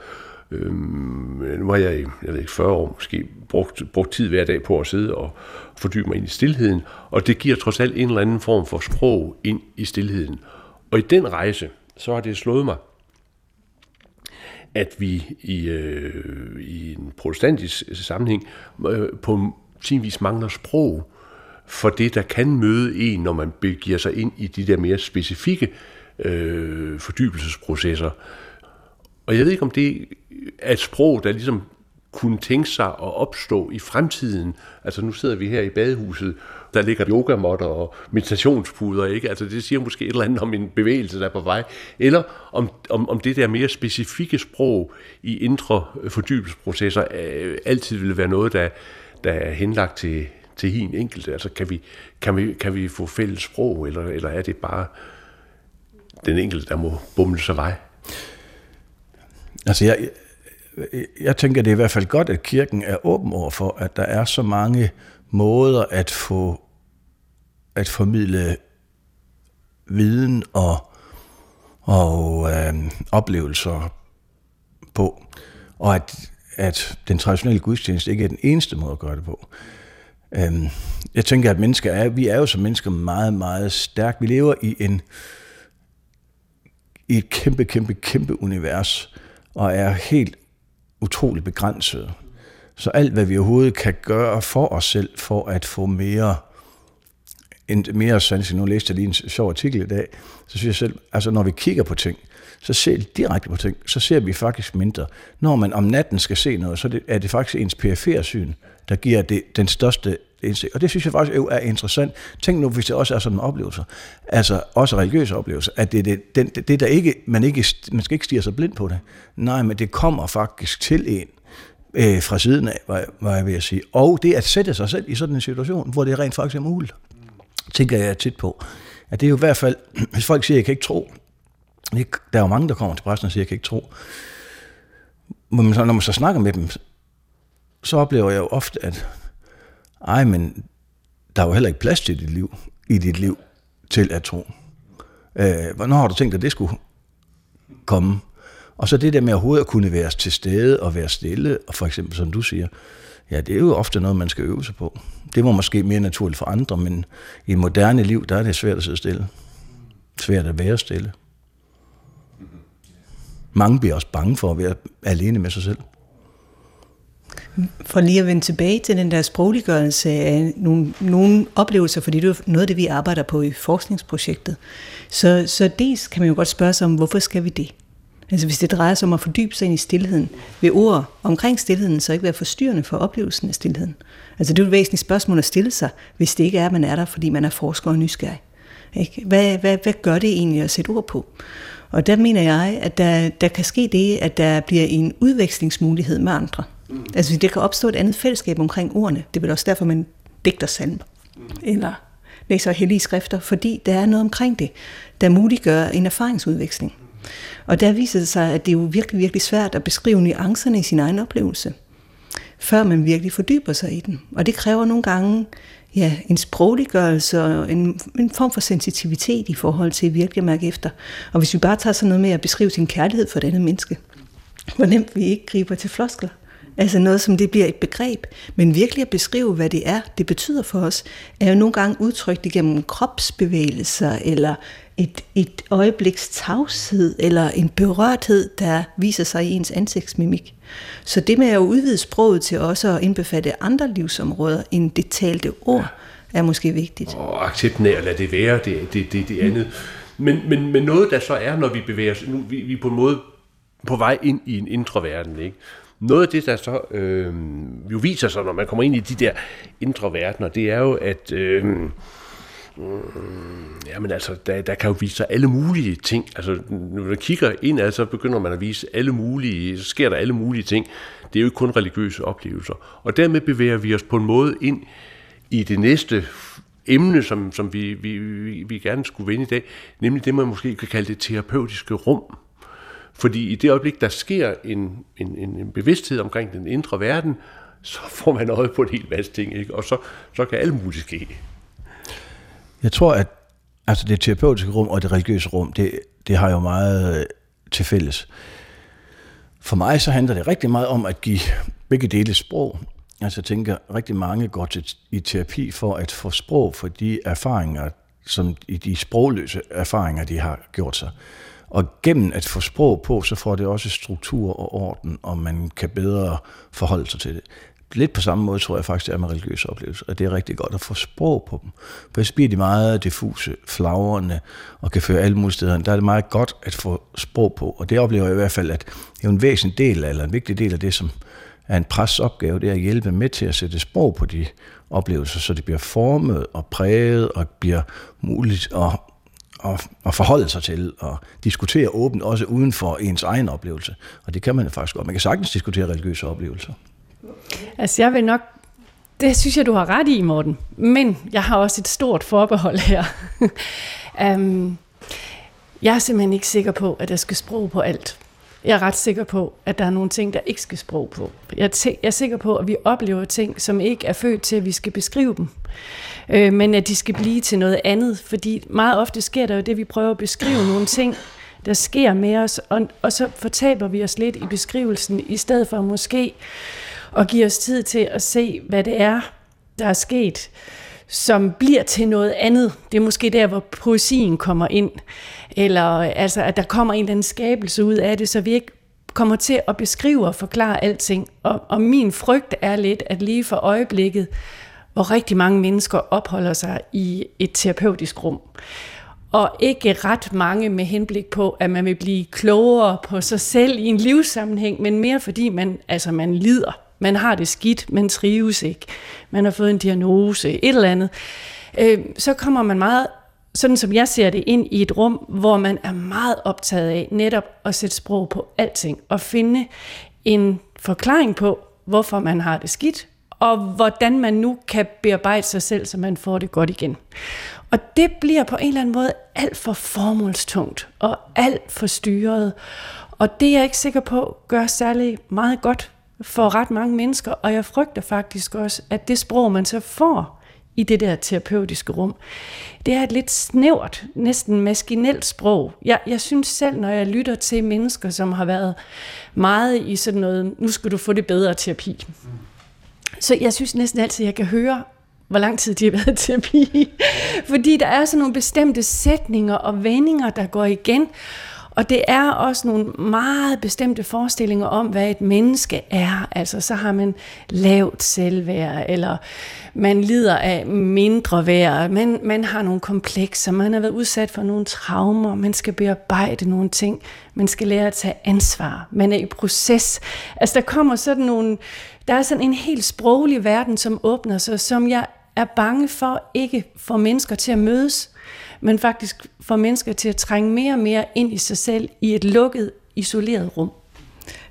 Øhm, nu har jeg, jeg ved ikke, 40 år måske brugt, brugt tid hver dag på at sidde og fordybe mig ind i stillheden, og det giver trods alt en eller anden form for sprog ind i stillheden. Og i den rejse, så har det slået mig, at vi i, øh, i en protestantisk sammenhæng øh, på sin vis mangler sprog for det, der kan møde en, når man begiver sig ind i de der mere specifikke øh, fordybelsesprocesser. Og jeg ved ikke, om det er et sprog, der ligesom kunne tænke sig at opstå i fremtiden. Altså nu sidder vi her i badehuset, der ligger yogamotter og meditationspuder, ikke? Altså det siger måske et eller andet om en bevægelse, der er på vej. Eller om, om, om det der mere specifikke sprog i indre fordybelsesprocesser øh, altid vil være noget, der, der er henlagt til, til hin enkelte. Altså kan vi, kan vi, kan vi få fælles sprog, eller, eller er det bare den enkelte, der må bumle sig vej? Altså, jeg, jeg, tænker, det er i hvert fald godt, at kirken er åben over for, at der er så mange måder at få at formidle viden og, og øh, oplevelser på, og at, at den traditionelle gudstjeneste ikke er den eneste måde at gøre det på. Øhm, jeg tænker, at mennesker er, vi er jo som mennesker meget, meget stærke. Vi lever i en i et kæmpe, kæmpe, kæmpe univers, og er helt utrolig begrænset. Så alt, hvad vi overhovedet kan gøre for os selv, for at få mere, en, mere sans, nu læste jeg lige en sjov artikel i dag, så synes jeg selv, altså når vi kigger på ting, så ser vi direkte på ting, så ser vi faktisk mindre. Når man om natten skal se noget, så er det faktisk ens perifærsyn, der giver det den største indsigt. Og det synes jeg faktisk er interessant. Tænk nu, hvis det også er sådan en oplevelse, altså også religiøse oplevelser, at det er det, den, det der ikke, man, ikke, man skal ikke stige sig blind på det. Nej, men det kommer faktisk til en øh, fra siden af, hvad, hvad jeg vil sige. Og det at sætte sig selv i sådan en situation, hvor det rent faktisk er muligt, tænker jeg tit på. At det er jo i hvert fald, hvis folk siger, at jeg kan ikke tro, der er jo mange, der kommer til præsten og siger, at jeg kan ikke tro. Men når man så snakker med dem, så oplever jeg jo ofte, at ej, men der er jo heller ikke plads til dit liv, i dit liv til at tro. Øh, hvornår har du tænkt, at det skulle komme? Og så det der med overhovedet at kunne være til stede og være stille, og for eksempel som du siger, ja, det er jo ofte noget, man skal øve sig på. Det var måske mere naturligt for andre, men i et moderne liv, der er det svært at sidde stille. Svært at være stille. Mange bliver også bange for at være alene med sig selv. For lige at vende tilbage til den der sprogliggørelse af nogle, nogle oplevelser, fordi det er noget af det, vi arbejder på i forskningsprojektet. Så, så dels kan man jo godt spørge sig om, hvorfor skal vi det? Altså hvis det drejer sig om at fordybe sig ind i stillheden, vil ord omkring stillheden så ikke være forstyrrende for oplevelsen af stillheden? Altså det er jo et væsentligt spørgsmål at stille sig, hvis det ikke er, at man er der, fordi man er forsker og nysgerrig. Ikke? Hvad, hvad, hvad gør det egentlig at sætte ord på? Og der mener jeg, at der, der kan ske det, at der bliver en udvekslingsmulighed med andre. Mm. Altså det kan opstå et andet fællesskab omkring ordene. Det er vel også derfor, man digter salmer. Mm. Eller læser hellige skrifter, fordi der er noget omkring det, der muliggør en erfaringsudveksling. Og der viser det sig, at det er jo virkelig, virkelig svært at beskrive nuancerne i sin egen oplevelse, før man virkelig fordyber sig i den. Og det kræver nogle gange ja, en sprogliggørelse og en, en form for sensitivitet i forhold til virkelig at mærke efter. Og hvis vi bare tager sådan noget med at beskrive sin kærlighed for denne menneske, hvor nemt vi ikke griber til floskler. Altså noget, som det bliver et begreb. Men virkelig at beskrive, hvad det er, det betyder for os, er jo nogle gange udtrykt igennem kropsbevægelser, eller et, et øjebliks tavshed, eller en berørthed, der viser sig i ens ansigtsmimik. Så det med at udvide sproget til også at indbefatte andre livsområder end det talte ord, er måske vigtigt. Og accepten af at lade det være, det, det, det, det andet. Men, men, men noget, der så er, når vi bevæger os, nu vi, vi er på en måde på vej ind i en indre verden, ikke? Noget af det, der så øh, jo viser sig, når man kommer ind i de der indre verdener, det er jo, at øh, mm, jamen altså, der, der kan jo vise sig alle mulige ting. Altså, når man kigger ind, altså, så begynder man at vise alle mulige, så sker der alle mulige ting. Det er jo ikke kun religiøse oplevelser. Og dermed bevæger vi os på en måde ind i det næste emne, som, som vi, vi, vi, vi gerne skulle vende i dag, nemlig det, man måske kan kalde det terapeutiske rum. Fordi i det øjeblik, der sker en, en, en bevidsthed omkring den indre verden, så får man øje på en hel masse ting, ikke? og så, så kan alt muligt ske. Jeg tror, at altså det terapeutiske rum og det religiøse rum, det, det har jo meget øh, til fælles. For mig så handler det rigtig meget om at give begge dele sprog. Altså jeg tænker, rigtig mange går til, i terapi for at få sprog for de erfaringer, som de sprogløse erfaringer, de har gjort sig. Og gennem at få sprog på, så får det også struktur og orden, og man kan bedre forholde sig til det. Lidt på samme måde tror jeg faktisk, det er med religiøse oplevelser, at det er rigtig godt at få sprog på dem. For så bliver de meget diffuse, flagrende, og kan føre alle mulige steder. Der er det meget godt at få sprog på, og det oplever jeg i hvert fald, at det er en væsentlig del, eller en vigtig del af det, som er en presopgave, det er at hjælpe med til at sætte sprog på de oplevelser, så det bliver formet og præget og bliver muligt at at, at forholde sig til og diskutere åbent, også uden for ens egen oplevelse. Og det kan man jo faktisk godt. Man kan sagtens diskutere religiøse oplevelser. Altså jeg vil nok, det synes jeg, du har ret i, Morten. Men jeg har også et stort forbehold her. um, jeg er simpelthen ikke sikker på, at jeg skal sprog på alt. Jeg er ret sikker på, at der er nogle ting, der ikke skal sprog på. Jeg er sikker på, at vi oplever ting, som ikke er født til, at vi skal beskrive dem øh, men at de skal blive til noget andet, fordi meget ofte sker der jo det, vi prøver at beskrive nogle ting, der sker med os, og, og så fortaber vi os lidt i beskrivelsen, i stedet for måske at give os tid til at se, hvad det er, der er sket, som bliver til noget andet. Det er måske der, hvor poesien kommer ind, eller altså, at der kommer en eller anden skabelse ud af det, så vi ikke kommer til at beskrive og forklare alting. Og, og min frygt er lidt, at lige for øjeblikket, hvor rigtig mange mennesker opholder sig i et terapeutisk rum. Og ikke ret mange med henblik på, at man vil blive klogere på sig selv i en livssammenhæng, men mere fordi man, altså man lider. Man har det skidt, man trives ikke. Man har fået en diagnose, et eller andet. Øh, så kommer man meget, sådan som jeg ser det, ind i et rum, hvor man er meget optaget af netop at sætte sprog på alting, og finde en forklaring på, hvorfor man har det skidt, og hvordan man nu kan bearbejde sig selv, så man får det godt igen. Og det bliver på en eller anden måde alt for formålstungt og alt for styret. Og det er jeg ikke sikker på gør særlig meget godt for ret mange mennesker, og jeg frygter faktisk også, at det sprog, man så får i det der terapeutiske rum, det er et lidt snævert, næsten maskinelt sprog. Jeg, jeg synes selv, når jeg lytter til mennesker, som har været meget i sådan noget, nu skal du få det bedre terapi, så jeg synes næsten altid, at jeg kan høre, hvor lang tid de har været i terapi. Fordi der er sådan nogle bestemte sætninger og vendinger, der går igen. Og det er også nogle meget bestemte forestillinger om, hvad et menneske er. Altså, så har man lavt selvværd, eller man lider af mindre værd, man, man har nogle komplekser, man har været udsat for nogle traumer, man skal bearbejde nogle ting, man skal lære at tage ansvar, man er i proces. Altså, der kommer sådan nogle, der er sådan en helt sproglig verden, som åbner sig, som jeg er bange for ikke får mennesker til at mødes, men faktisk får mennesker til at trænge mere og mere ind i sig selv i et lukket, isoleret rum.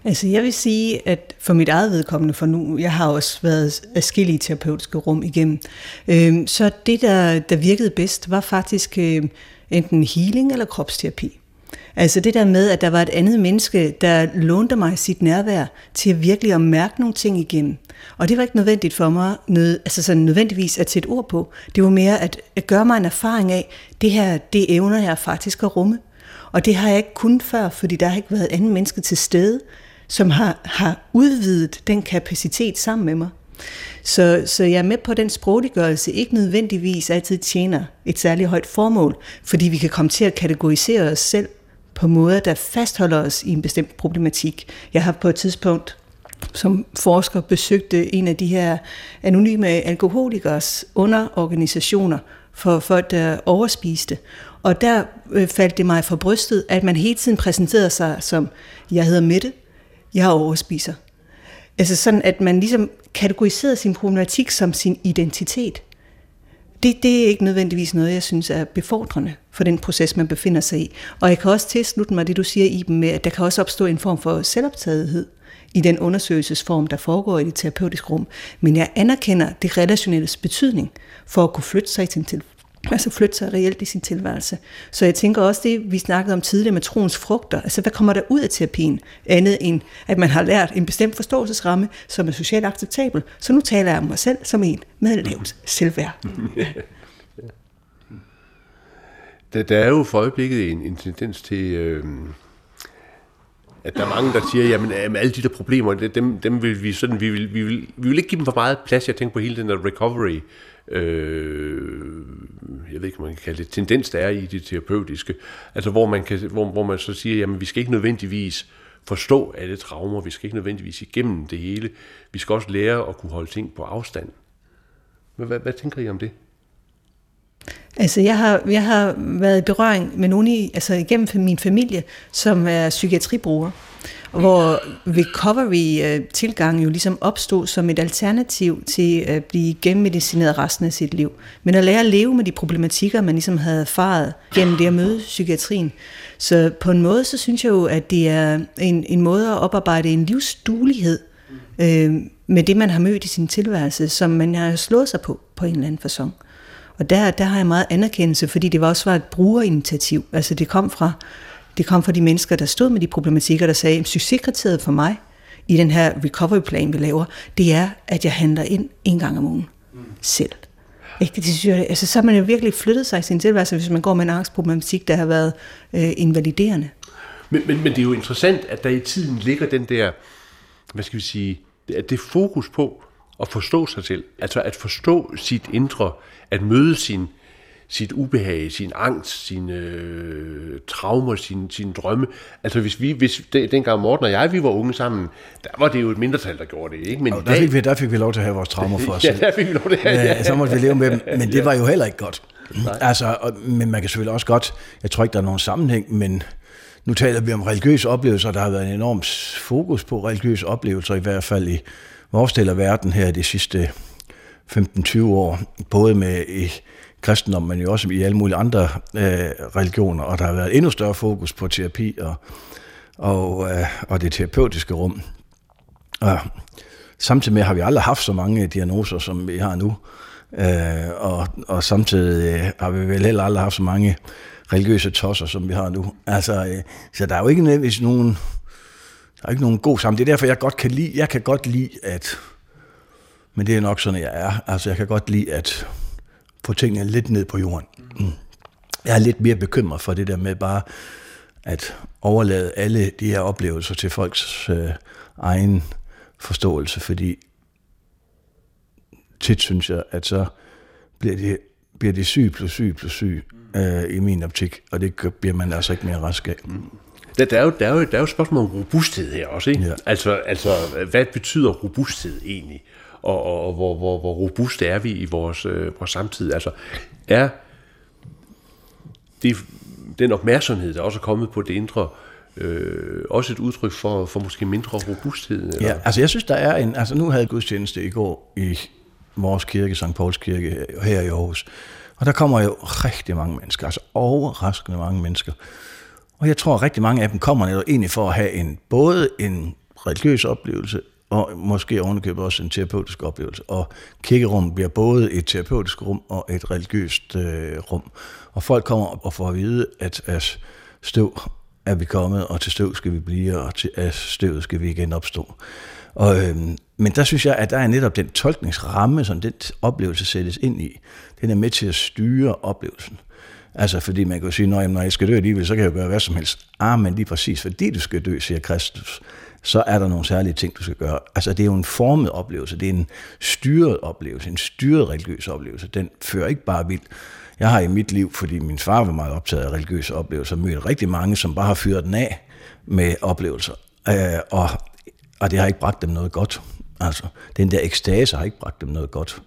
Altså jeg vil sige, at for mit eget vedkommende, for nu, jeg har også været afskillige terapeutiske rum igennem, øh, så det, der, der virkede bedst, var faktisk øh, enten healing eller kropsterapi. Altså det der med, at der var et andet menneske, der lånte mig sit nærvær til at virkelig at mærke nogle ting igennem. Og det var ikke nødvendigt for mig, nød, altså sådan nødvendigvis at sætte ord på. Det var mere at, at gøre mig en erfaring af, det her, det evner jeg faktisk at rumme. Og det har jeg ikke kun før, fordi der har ikke været et andet menneske til stede, som har, har udvidet den kapacitet sammen med mig. Så, så jeg er med på, at den sprogliggørelse ikke nødvendigvis altid tjener et særligt højt formål, fordi vi kan komme til at kategorisere os selv på måder, der fastholder os i en bestemt problematik. Jeg har på et tidspunkt som forsker besøgte øh, en af de her anonyme alkoholikers underorganisationer for folk, der overspiste. Og der øh, faldt det mig for brystet, at man hele tiden præsenterede sig som, jeg hedder Mette, jeg overspiser. Altså sådan, at man ligesom kategoriserede sin problematik som sin identitet. Det, det er ikke nødvendigvis noget, jeg synes er befordrende for den proces, man befinder sig i. Og jeg kan også tilslutte mig det, du siger, i med, at der kan også opstå en form for selvoptagethed i den undersøgelsesform, der foregår i det terapeutiske rum. Men jeg anerkender det relationelles betydning for at kunne flytte sig til en altså flytte sig reelt i sin tilværelse. Så jeg tænker også det, vi snakkede om tidligere med troens frugter. Altså hvad kommer der ud af terapien? Andet end, at man har lært en bestemt forståelsesramme, som er socialt acceptabel. Så nu taler jeg om mig selv som en med lavt selvværd. Der, der er jo for øjeblikket en, en tendens til, øh, at der er mange, der siger, jamen, øh, jamen alle de der problemer, dem, dem vil vi sådan, vi vil, vi, vil, vi vil ikke give dem for meget plads. Jeg tænker på hele den der recovery øh, jeg ved ikke, om man kan kalde det, tendens, der er i det terapeutiske, altså hvor man, kan, hvor, hvor man så siger, jamen vi skal ikke nødvendigvis forstå alle traumer, vi skal ikke nødvendigvis igennem det hele, vi skal også lære at kunne holde ting på afstand. Hvad, hvad, hvad tænker I om det? Altså, jeg har, jeg har været i berøring med nogen i, altså igennem min familie, som er psykiatribrugere hvor recovery-tilgang øh, jo ligesom opstod som et alternativ til at blive gennemmedicineret resten af sit liv. Men at lære at leve med de problematikker, man ligesom havde erfaret gennem det at møde psykiatrien. Så på en måde, så synes jeg jo, at det er en, en måde at oparbejde en livsduelighed øh, med det, man har mødt i sin tilværelse, som man har slået sig på, på en eller anden façon. Og der, der har jeg meget anerkendelse, fordi det var også var et brugerinitiativ. Altså det kom fra det kom fra de mennesker, der stod med de problematikker, der sagde, at succeskriteriet for mig i den her recovery plan, vi laver, det er, at jeg handler ind en gang om ugen mm. selv. Ikke? Det synes jeg, altså, så har man jo virkelig flyttet sig i sin tilværelse, hvis man går med en angstproblematik, der har været øh, invaliderende. Men, men, men det er jo interessant, at der i tiden ligger den der, hvad skal vi sige, at det fokus på at forstå sig selv, altså at forstå sit indre, at møde sin, sit ubehag, sin angst, sine øh, traumer, sine, sine drømme. Altså hvis vi, hvis det, dengang Morten og jeg, vi var unge sammen, der var det jo et mindretal, der gjorde det. Ikke? Men og der, dag, fik vi, der fik vi lov til at have vores traumer for os ja, der fik vi lov til at have, ja, ja. Så måtte vi leve med dem, men det var jo heller ikke godt. Nej. Altså, og, men man kan selvfølgelig også godt, jeg tror ikke, der er nogen sammenhæng, men nu taler vi om religiøse oplevelser, der har været en enorm fokus på religiøse oplevelser, i hvert fald i opstiller verden her de sidste 15-20 år, både med i kristendom, men jo også i alle mulige andre øh, religioner, og der har været endnu større fokus på terapi og, og, øh, og det terapeutiske rum. Og samtidig med har vi aldrig haft så mange diagnoser, som vi har nu, øh, og, og samtidig øh, har vi vel heller aldrig haft så mange religiøse tosser, som vi har nu. Altså, øh, så der er jo ikke nødvendigvis nogen, der er ikke nogen god sammen. Det er derfor, jeg godt kan lide, jeg kan godt lide, at, men det er nok sådan, jeg er. Altså, jeg kan godt lide, at få tingene lidt ned på jorden. Mm. Jeg er lidt mere bekymret for det der med bare at overlade alle de her oplevelser til folks øh, egen forståelse, fordi tit synes jeg, at så bliver det, bliver det syg plus syg plus syg øh, i min optik, og det bliver man altså ikke mere rask af. Mm. Der, der, er jo, der, er jo, der er jo et spørgsmål om robusthed her også, ikke? Ja. Altså, altså, hvad betyder robusthed egentlig? og, og, og hvor, hvor, hvor robuste er vi i vores, øh, vores samtid. Altså, er det, den opmærksomhed, der også er kommet på det indre, øh, også et udtryk for, for måske mindre robusthed? Eller? Ja, altså jeg synes, der er en... Altså nu havde gudstjeneste i går i vores kirke, St. Pauls kirke, her i Aarhus. Og der kommer jo rigtig mange mennesker, altså overraskende mange mennesker. Og jeg tror, at rigtig mange af dem kommer netop egentlig for at have en, både en religiøs oplevelse, og måske ovenikøbet også en terapeutisk oplevelse. Og kirkerummet bliver både et terapeutisk rum og et religiøst øh, rum. Og folk kommer og får at vide, at, at støv er vi kommet, og til støv skal vi blive, og til af støvet skal vi igen opstå. Og, øhm, men der synes jeg, at der er netop den tolkningsramme, som den oplevelse sættes ind i, den er med til at styre oplevelsen. Altså, fordi man kan jo sige, når jeg skal dø alligevel, så kan jeg jo gøre hvad som helst. Ah, men lige præcis, fordi du skal dø, siger Kristus, så er der nogle særlige ting, du skal gøre. Altså, det er jo en formet oplevelse, det er en styret oplevelse, en styret religiøs oplevelse. Den fører ikke bare vildt. Jeg har i mit liv, fordi min far var meget optaget af religiøse oplevelser, mødt rigtig mange, som bare har fyret den af med oplevelser. Øh, og, og det har ikke bragt dem noget godt. Altså, den der ekstase har ikke bragt dem noget godt.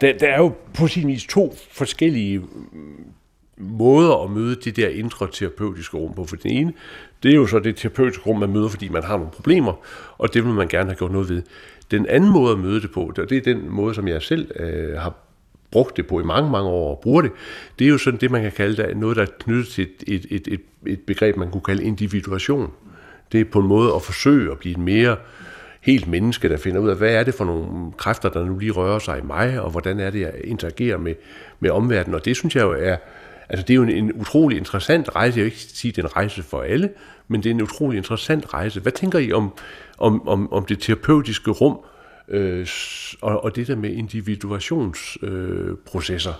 Der, der er jo på sin vis to forskellige måder at møde det der indre terapeutiske rum på. For den ene, det er jo så det terapeutiske rum, man møder, fordi man har nogle problemer, og det vil man gerne have gjort noget ved. Den anden måde at møde det på, det er den måde, som jeg selv øh, har brugt det på i mange, mange år og bruger det, det er jo sådan det, man kan kalde det, noget, der er knyttet til et, et, et, et, et begreb, man kunne kalde individuation. Det er på en måde at forsøge at blive mere helt menneske, der finder ud af, hvad er det for nogle kræfter, der nu lige rører sig i mig, og hvordan er det, jeg interagerer med, med omverdenen. Og det synes jeg jo er, Altså det er jo en, en utrolig interessant rejse. Jeg vil ikke sige, at det er en rejse for alle, men det er en utrolig interessant rejse. Hvad tænker I om, om, om, om det terapeutiske rum øh, og, og det der med individuationsprocesser? Øh,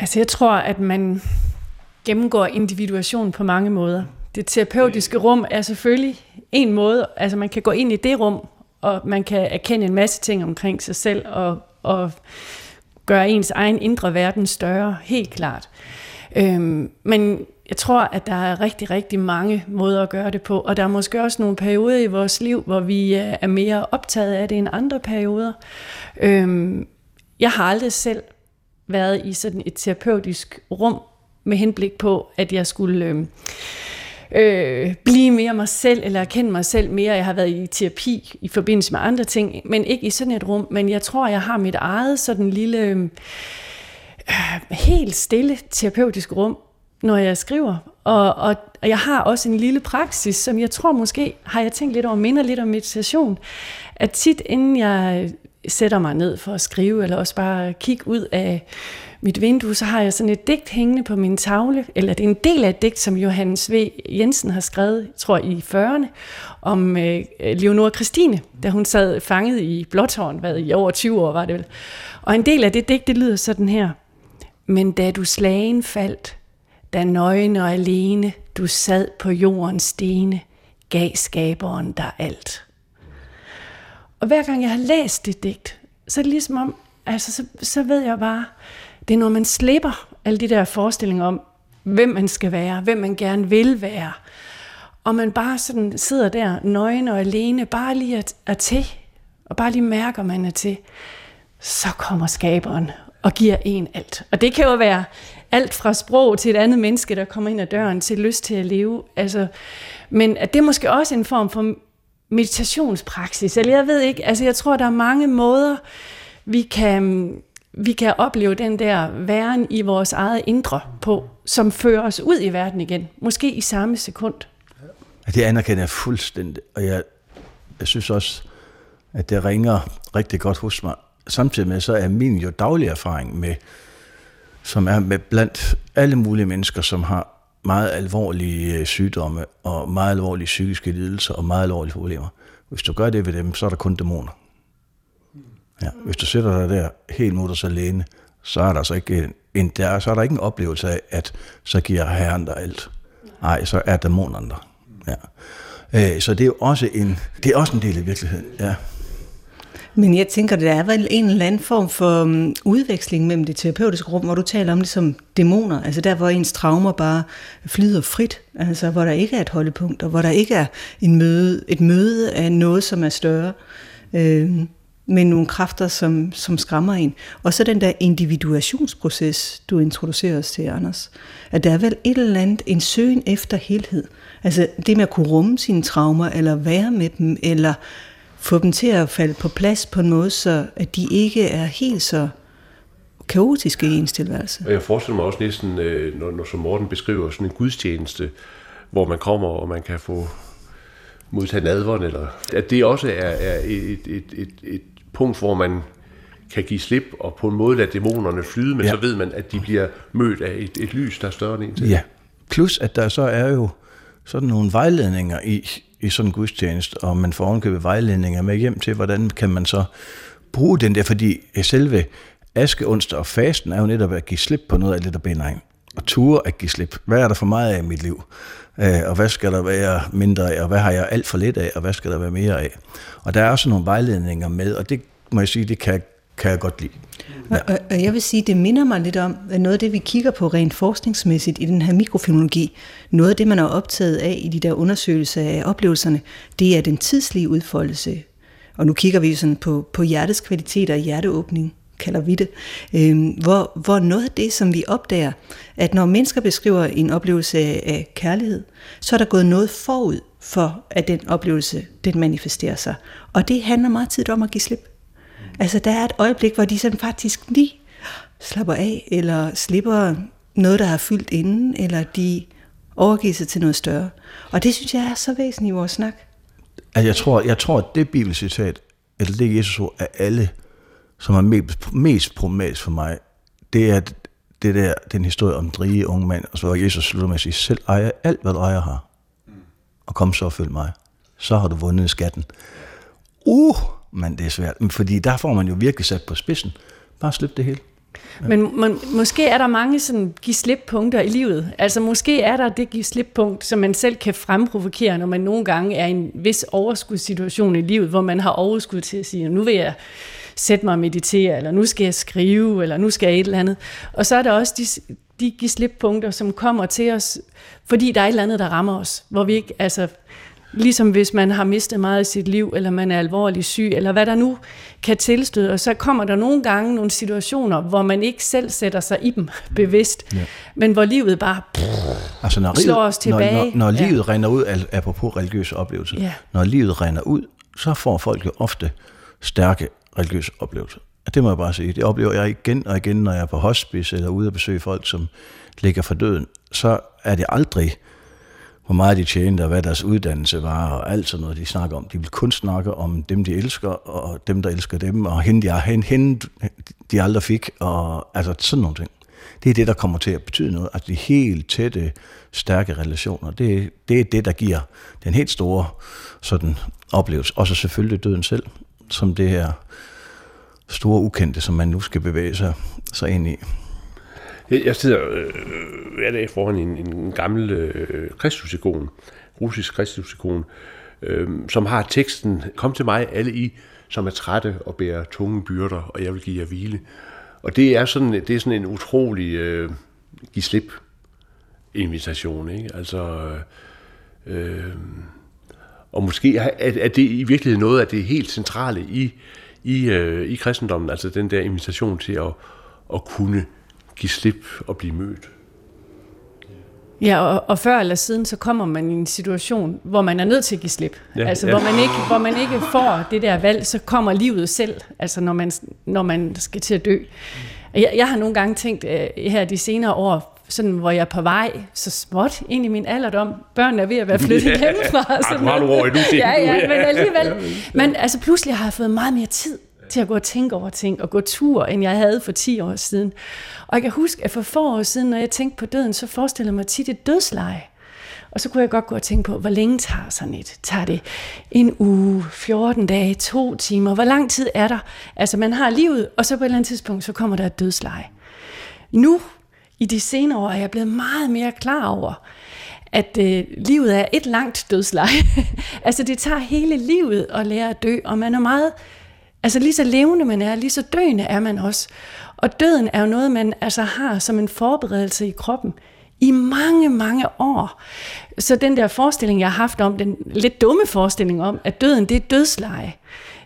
altså jeg tror, at man gennemgår individuation på mange måder. Det terapeutiske rum er selvfølgelig en måde, altså man kan gå ind i det rum, og man kan erkende en masse ting omkring sig selv, og, og gøre ens egen indre verden større, helt klart. Øhm, men jeg tror, at der er rigtig, rigtig mange måder at gøre det på, og der er måske også nogle perioder i vores liv, hvor vi øh, er mere optaget af det end andre perioder. Øhm, jeg har aldrig selv været i sådan et terapeutisk rum med henblik på, at jeg skulle Øhm, øh, blive mere mig selv, eller erkende mig selv mere. Jeg har været i terapi i forbindelse med andre ting, men ikke i sådan et rum. Men jeg tror, jeg har mit eget sådan lille, øh, helt stille terapeutisk rum, når jeg skriver. Og, og, og jeg har også en lille praksis, som jeg tror måske, har jeg tænkt lidt over, minder lidt om meditation. At tit inden jeg sætter mig ned for at skrive, eller også bare kigge ud af mit vindue, så har jeg sådan et digt hængende på min tavle, eller det er en del af et digt, som Johannes V. Jensen har skrevet, tror jeg, i 40'erne, om øh, Leonora Christine, da hun sad fanget i Blåtårn, hvad i over 20 år var det vel. Og en del af det digt, det lyder sådan her. Men da du slagen faldt, da nøgen og alene du sad på jordens stene, gav skaberen dig alt. Og hver gang jeg har læst det digt, så er det ligesom om, altså så, så ved jeg bare, det er når man slipper alle de der forestillinger om, hvem man skal være, hvem man gerne vil være. Og man bare sådan sidder der nøgen og alene, bare lige er, er til, og bare lige mærker, man er til, så kommer skaberen og giver en alt. Og det kan jo være alt fra sprog til et andet menneske, der kommer ind ad døren, til lyst til at leve. Altså, men at det er måske også en form for meditationspraksis, eller jeg ved ikke, altså jeg tror, der er mange måder, vi kan vi kan opleve den der væren i vores eget indre på, som fører os ud i verden igen. Måske i samme sekund. Ja, det anerkender jeg fuldstændig, og jeg, jeg synes også, at det ringer rigtig godt hos mig. Samtidig med, så er min jo daglige erfaring med, som er med blandt alle mulige mennesker, som har meget alvorlige øh, sygdomme og meget alvorlige psykiske lidelser og meget alvorlige problemer. Hvis du gør det ved dem, så er der kun dæmoner. Ja, hvis du sætter dig der helt mutters alene, så er der altså ikke øh, en, der, så er der ikke en oplevelse af, at så giver Herren dig alt. Nej, så er dæmonerne der. Ja. Øh, så det er jo også en, det er også en del af virkeligheden. Ja. Men jeg tænker, der er vel en eller anden form for um, udveksling mellem det terapeutiske rum, hvor du taler om det som dæmoner, altså der, hvor ens traumer bare flyder frit, altså hvor der ikke er et holdepunkt, og hvor der ikke er en møde, et møde af noget, som er større. Øh, med nogle kræfter, som, som skræmmer en. Og så den der individuationsproces, du introducerer os til, Anders. At der er vel et eller andet, en søgen efter helhed. Altså det med at kunne rumme sine traumer, eller være med dem, eller få dem til at falde på plads på en måde, så at de ikke er helt så kaotiske i ens tilværelse. Og jeg forestiller mig også næsten, øh, når, når som Morten beskriver sådan en gudstjeneste, hvor man kommer, og man kan få modtage nadveren, eller at det også er, er et, et, et, et punkt, hvor man kan give slip og på en måde lade dæmonerne flyde, men ja. så ved man, at de bliver mødt af et, et lys, der er større end en til. Ja, Plus, at der så er jo sådan nogle vejledninger i, i sådan en gudstjeneste, og man får ovenkøbet vejledninger med hjem til, hvordan kan man så bruge den der, fordi selve aske, onsdag og fasten er jo netop at give slip på noget af det, der binder ind at ture at give slip. Hvad er der for meget af i mit liv? Øh, og hvad skal der være mindre af? Og hvad har jeg alt for lidt af? Og hvad skal der være mere af? Og der er også nogle vejledninger med, og det må jeg sige, det kan, kan jeg godt lide. Ja. Og, og jeg vil sige, det minder mig lidt om noget af det, vi kigger på rent forskningsmæssigt i den her mikrofilologi. Noget af det, man er optaget af i de der undersøgelser af oplevelserne, det er den tidslige udfoldelse. Og nu kigger vi sådan på, på hjertets kvalitet og hjerteåbning kalder vi det, øh, hvor, hvor noget af det, som vi opdager, at når mennesker beskriver en oplevelse af, af kærlighed, så er der gået noget forud for, at den oplevelse, den manifesterer sig. Og det handler meget tit om at give slip. Altså der er et øjeblik, hvor de sådan faktisk lige slapper af, eller slipper noget, der har fyldt inden, eller de overgiver sig til noget større. Og det synes jeg er så væsentligt i vores snak. Altså jeg tror, jeg tror at det bibelcitat, eller det Jesus ord, er alle som er mest, mest problematisk for mig, det er det der, den historie om den rige unge mand, og så var Jesus slutter med at sige, selv ejer alt, hvad du ejer har, og kom så og følg mig. Så har du vundet skatten. Uh, men det er svært, fordi der får man jo virkelig sat på spidsen. Bare slip det hele. Ja. Men må, måske er der mange sådan give slip punkter i livet. Altså måske er der det give slip punkt, som man selv kan fremprovokere, når man nogle gange er i en vis overskudssituation i livet, hvor man har overskud til at sige, nu vil jeg sætte mig og meditere, eller nu skal jeg skrive, eller nu skal jeg et eller andet. Og så er der også de, de give slippunkter, som kommer til os, fordi der er et eller andet, der rammer os, hvor vi ikke, altså, ligesom hvis man har mistet meget i sit liv, eller man er alvorlig syg, eller hvad der nu kan tilstøde, og så kommer der nogle gange nogle situationer, hvor man ikke selv sætter sig i dem bevidst, ja. men hvor livet bare pff, altså når slår os tilbage. Når, når, når livet ja. render ud, apropos religiøse oplevelser, ja. når livet render ud, så får folk jo ofte stærke religiøs oplevelse. Det må jeg bare sige. Det oplever jeg igen og igen, når jeg er på hospice eller ude at besøge folk, som ligger for døden. Så er det aldrig, hvor meget de tjente og hvad deres uddannelse var og alt sådan noget, de snakker om. De vil kun snakke om dem, de elsker og dem, der elsker dem og hende, de, har, hende, hende, de aldrig fik og altså sådan nogle ting. Det er det, der kommer til at betyde noget. Altså de helt tætte, stærke relationer. Det, det er det, der giver den helt store sådan, oplevelse. Og så selvfølgelig døden selv, som det her store ukendte, som man nu skal bevæge sig, sig ind i. Jeg sidder øh, hver dag foran en, en gammel øh, kristusikon, russisk kristusikon, øh, som har teksten, kom til mig alle I, som er trætte og bærer tunge byrder, og jeg vil give jer hvile. Og det er sådan, det er sådan en utrolig øh, give slip invitation, ikke? Altså, øh, øh og måske er, er det i virkeligheden noget af det helt centrale i i, øh, i kristendommen, altså den der invitation til at, at kunne give slip og blive mødt. Ja, og, og før eller siden, så kommer man i en situation, hvor man er nødt til at give slip. Ja, altså, ja. Hvor, man ikke, hvor man ikke får det der valg, så kommer livet selv, altså når man, når man skal til at dø. Jeg, jeg har nogle gange tænkt uh, her de senere år, sådan, hvor jeg er på vej så småt ind i min alderdom. Børnene er ved at være flyttet ja. hjemmefra. Sådan du har endnu. Ja, ja, men alligevel. Men altså, pludselig har jeg fået meget mere tid til at gå og tænke over ting og gå tur, end jeg havde for 10 år siden. Og jeg kan huske, at for få år siden, når jeg tænkte på døden, så forestillede jeg mig tit et dødsleje. Og så kunne jeg godt gå og tænke på, hvor længe tager sådan et? Tager det en uge, 14 dage, to timer? Hvor lang tid er der? Altså man har livet, og så på et eller andet tidspunkt, så kommer der et dødsleje. Nu i de senere år er jeg blevet meget mere klar over, at øh, livet er et langt dødsleje. altså det tager hele livet at lære at dø, og man er meget, altså lige så levende man er, lige så døende er man også. Og døden er jo noget, man altså har som en forberedelse i kroppen i mange, mange år. Så den der forestilling, jeg har haft om, den lidt dumme forestilling om, at døden det er dødsleje,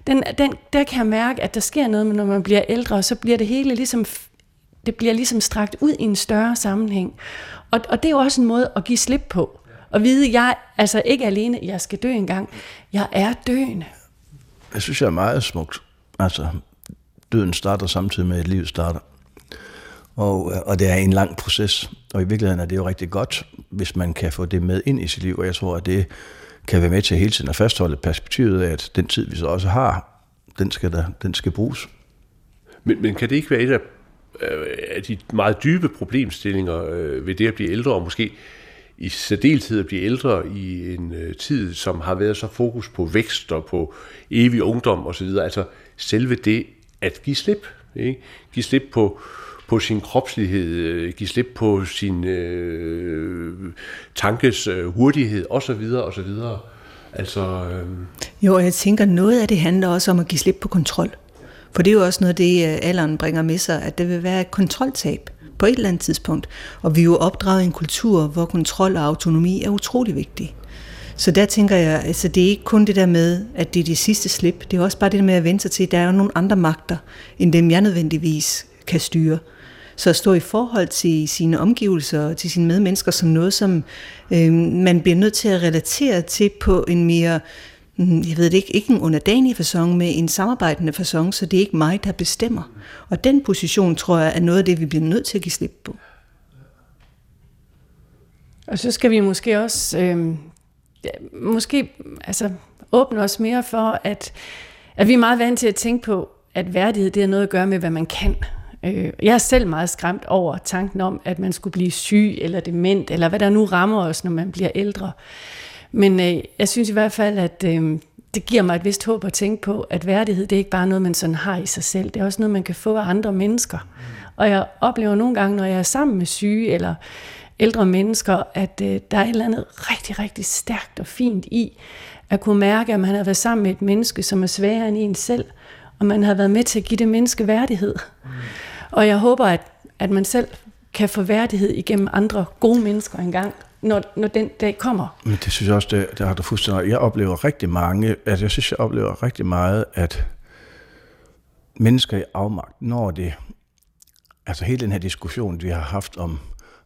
den, den, der kan jeg mærke, at der sker noget, når man bliver ældre, så bliver det hele ligesom det bliver ligesom strakt ud i en større sammenhæng. Og, og det er jo også en måde at give slip på. Og vide, at jeg altså ikke alene, jeg skal dø engang. Jeg er døende. Jeg synes, jeg er meget smukt. Altså, døden starter samtidig med, at livet starter. Og, og det er en lang proces. Og i virkeligheden er det jo rigtig godt, hvis man kan få det med ind i sit liv. Og jeg tror, at det kan være med til hele tiden at fastholde perspektivet af, at den tid, vi så også har, den skal, der, den skal bruges. Men, men kan det ikke være et af øh, de meget dybe problemstillinger øh, ved det at blive ældre, og måske i særdeleshed at blive ældre i en øh, tid, som har været så fokus på vækst og på evig ungdom osv. Altså selve det at give slip. Ikke? Give slip på, på sin kropslighed, øh, give slip på sin øh, tankes øh, hurtighed osv. osv. Altså, øh... Jo, jeg tænker, noget af det handler også om at give slip på kontrol. For det er jo også noget det, øh, alderen bringer med sig, at det vil være et kontroltab på et eller andet tidspunkt. Og vi er jo opdraget i en kultur, hvor kontrol og autonomi er utrolig vigtigt. Så der tænker jeg, altså det er ikke kun det der med, at det er det sidste slip. Det er også bare det der med at vente sig til, at der er jo nogle andre magter, end dem jeg nødvendigvis kan styre. Så at stå i forhold til sine omgivelser og til sine medmennesker som noget, som øh, man bliver nødt til at relatere til på en mere, Mhm, jeg ved det ikke, ikke en underdanig fasong, men en samarbejdende fasong, så det er ikke mig, der bestemmer. Og den position, tror jeg, er noget af det, vi bliver nødt til at give slip på. Og så skal vi måske også øh, ja, måske altså, åbne os mere for, at, at vi er meget vant til at tænke på, at værdighed det har noget at gøre med, hvad man kan. Øh, jeg er selv meget skræmt over tanken om, at man skulle blive syg eller dement, eller hvad der nu rammer os, når man bliver ældre. Men øh, jeg synes i hvert fald, at øh, det giver mig et vist håb at tænke på, at værdighed det er ikke bare noget, man sådan har i sig selv. Det er også noget, man kan få af andre mennesker. Og jeg oplever nogle gange, når jeg er sammen med syge eller ældre mennesker, at øh, der er et eller andet rigtig, rigtig stærkt og fint i at kunne mærke, at man har været sammen med et menneske, som er sværere end en selv, og man har været med til at give det menneske værdighed. Mm. Og jeg håber, at, at man selv kan få værdighed igennem andre gode mennesker engang, når, når den dag kommer. Men det synes jeg også, det, det har du fuldstændig Jeg oplever rigtig mange, altså jeg synes, jeg oplever rigtig meget, at mennesker i afmagt, når det, altså hele den her diskussion, vi har haft om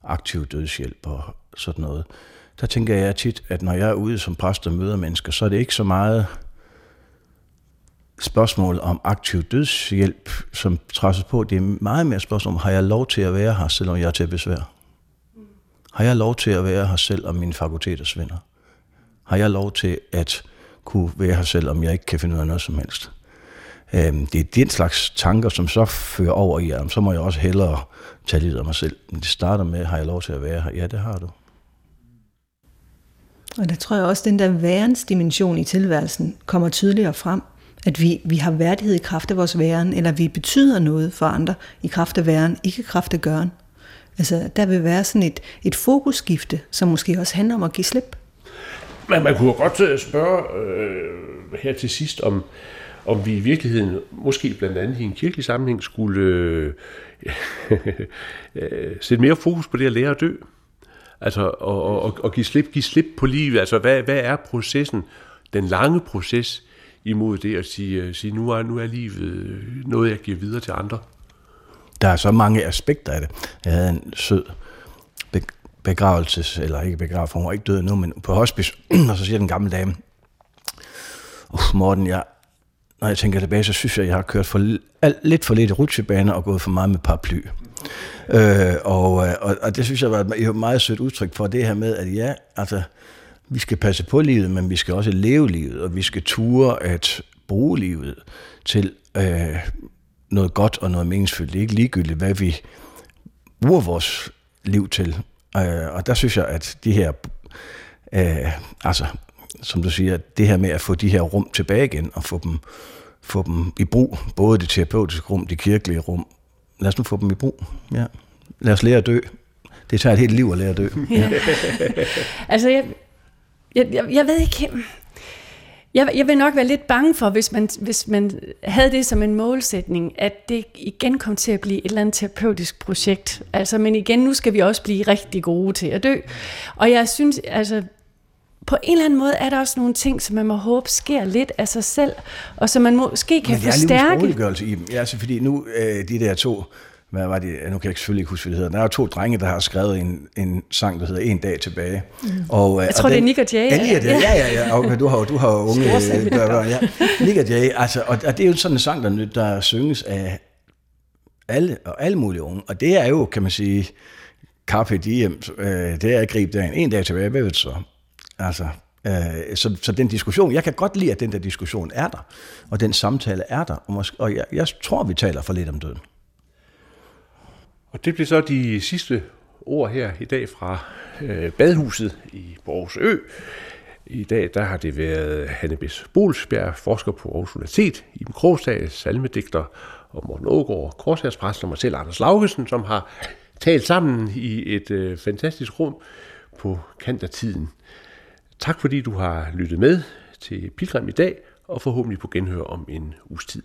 aktiv dødshjælp og sådan noget, der tænker jeg tit, at når jeg er ude som præst og møder mennesker, så er det ikke så meget spørgsmål om aktiv dødshjælp, som træsses på. Det er meget mere spørgsmål om, har jeg lov til at være her, selvom jeg er til besvær? Har jeg lov til at være her, selv, om mine fakulteter svinder? Har jeg lov til at kunne være her selv, om jeg ikke kan finde ud af noget som helst? Øhm, det er den slags tanker, som så fører over i, at så må jeg også hellere tage lidt af mig selv. Men det starter med, har jeg lov til at være her? Ja, det har du. Og der tror jeg også, at den der værensdimension i tilværelsen kommer tydeligere frem. At vi, vi har værdighed i kraft af vores væren, eller vi betyder noget for andre i kraft af væren, ikke i kraft af gøren. Altså, der vil være sådan et, et fokusskifte, som måske også handler om at give slip. Men man kunne godt øh, spørge øh, her til sidst, om, om vi i virkeligheden, måske blandt andet i en kirkelig sammenhæng, skulle øh, øh sætte mere fokus på det at lære at dø. Altså, og, og, og give, slip, give slip på livet. Altså, hvad, hvad er processen, den lange proces, imod det at sige, øh, sige nu, er, nu er livet noget, jeg giver videre til andre? Der er så mange aspekter af det. Jeg havde en sød begravelses, eller ikke begravelse, hun var ikke død nu, men på hospice, og så siger den gamle dame, Morten, jeg når jeg tænker tilbage, så synes jeg, jeg har kørt for, alt, lidt for lidt i rutsjebane og gået for meget med paraply. Øh, og, øh, og, og det synes jeg var et meget sødt udtryk for det her med, at ja, altså, vi skal passe på livet, men vi skal også leve livet, og vi skal ture at bruge livet til øh, noget godt og noget meningsfyldt. Det er ikke ligegyldigt, hvad vi bruger vores liv til. Øh, og der synes jeg, at de her, øh, altså som du siger, det her med at få de her rum tilbage igen, og få dem, få dem i brug, både det terapeutiske rum, det kirkelige rum. Lad os nu få dem i brug. Ja. Lad os lære at dø. Det tager et helt liv at lære at dø. Ja. altså, jeg, jeg, jeg, jeg ved ikke... Jeg, jeg vil nok være lidt bange for, hvis man, hvis man havde det som en målsætning, at det igen kom til at blive et eller andet terapeutisk projekt. Altså, men igen, nu skal vi også blive rigtig gode til at dø. Og jeg synes, altså, på en eller anden måde er der også nogle ting, som man må håbe sker lidt af sig selv, og som man måske kan forstærke. Men det er alligevel i dem. Ja, altså, fordi nu, øh, de der to, hvad var det, nu kan jeg selvfølgelig ikke huske, hvad det hedder. Der er to drenge, der har skrevet en, en sang, der hedder En dag tilbage. Mm. Og, øh, jeg tror, og den, det er Nick og Jay. Ja, ja, ja, ja, ja. Og du har, du har unge børn. Ja. Nick og Jay, altså, og, og det er jo sådan en sang, der, der synges af alle, og alle mulige unge. Og det er jo, kan man sige, Carpe Diem, øh, det er at gribe dagen. En dag tilbage, hvad ved du så? Altså, øh, så, så den diskussion, jeg kan godt lide, at den der diskussion er der, og den samtale er der, og, måske, og jeg, jeg tror, vi taler for lidt om døden. Og det bliver så de sidste ord her i dag fra øh, Badhuset i Borgs Ø. I dag der har det været Hanne Bes Bolsbjerg, forsker på Aarhus Universitet, i Krogstad, salmedigter og Morten Ågaard, korshærspræst og mig selv, Anders Laugesen, som har talt sammen i et øh, fantastisk rum på kant af tiden. Tak fordi du har lyttet med til Pilgrim i dag, og forhåbentlig på genhør om en uges tid.